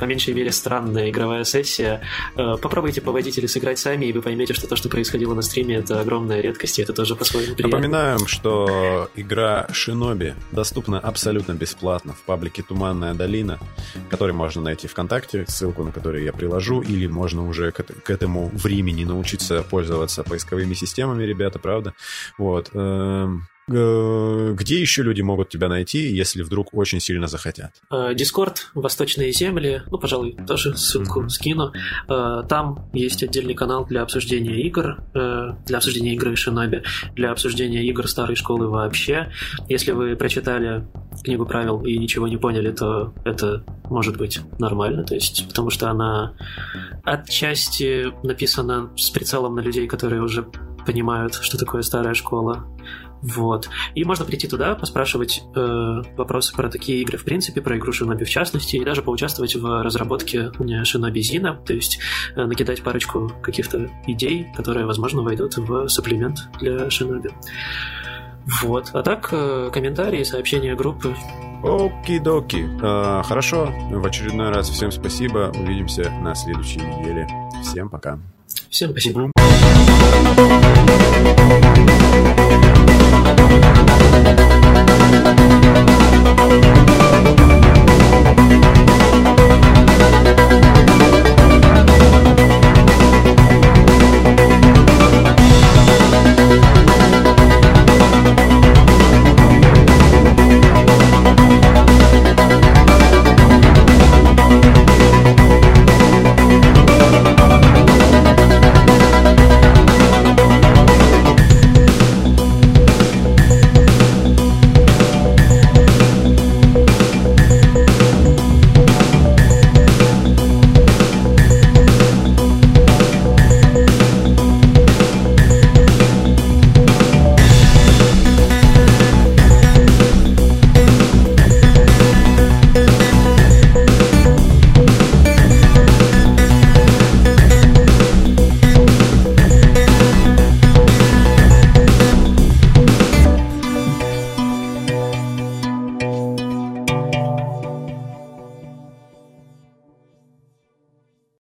по меньшей мере странная игровая сессия. Э, попробуйте поводить или сыграть сами, и вы поймете, что то, что происходило на стриме, это огромная редкость, и это тоже по-своему приятно. Напоминаем, что игра Шиноби доступна абсолютно бесплатно в паблике «Туманная долина», который можно найти ВКонтакте, ссылку на который я приложу, или можно уже к, к этому времени научиться пользоваться поисковыми системами, ребята, правда? Вот. Э, где еще люди могут тебя найти, если вдруг очень сильно захотят? Дискорд, Восточные земли, ну, пожалуй, тоже ссылку mm-hmm. скину. Э, там есть отдельный канал для обсуждения игр, э, для обсуждения игры Шиноби, для обсуждения игр старой школы вообще. Если вы прочитали книгу правил и ничего не поняли, то это может быть нормально, то есть, потому что она отчасти написана с прицелом на людей, которые уже понимают, что такое старая школа. Вот. И можно прийти туда, поспрашивать э, вопросы про такие игры в принципе, про игру Шиноби в частности, и даже поучаствовать в разработке Шиноби Зина, то есть э, накидать парочку каких-то идей, которые, возможно, войдут в сапплимент для Шиноби. Вот. А так, э, комментарии, сообщения группы. Оки-доки. А, хорошо. В очередной раз всем спасибо. Увидимся на следующей неделе. Всем пока. Всем спасибо. Thank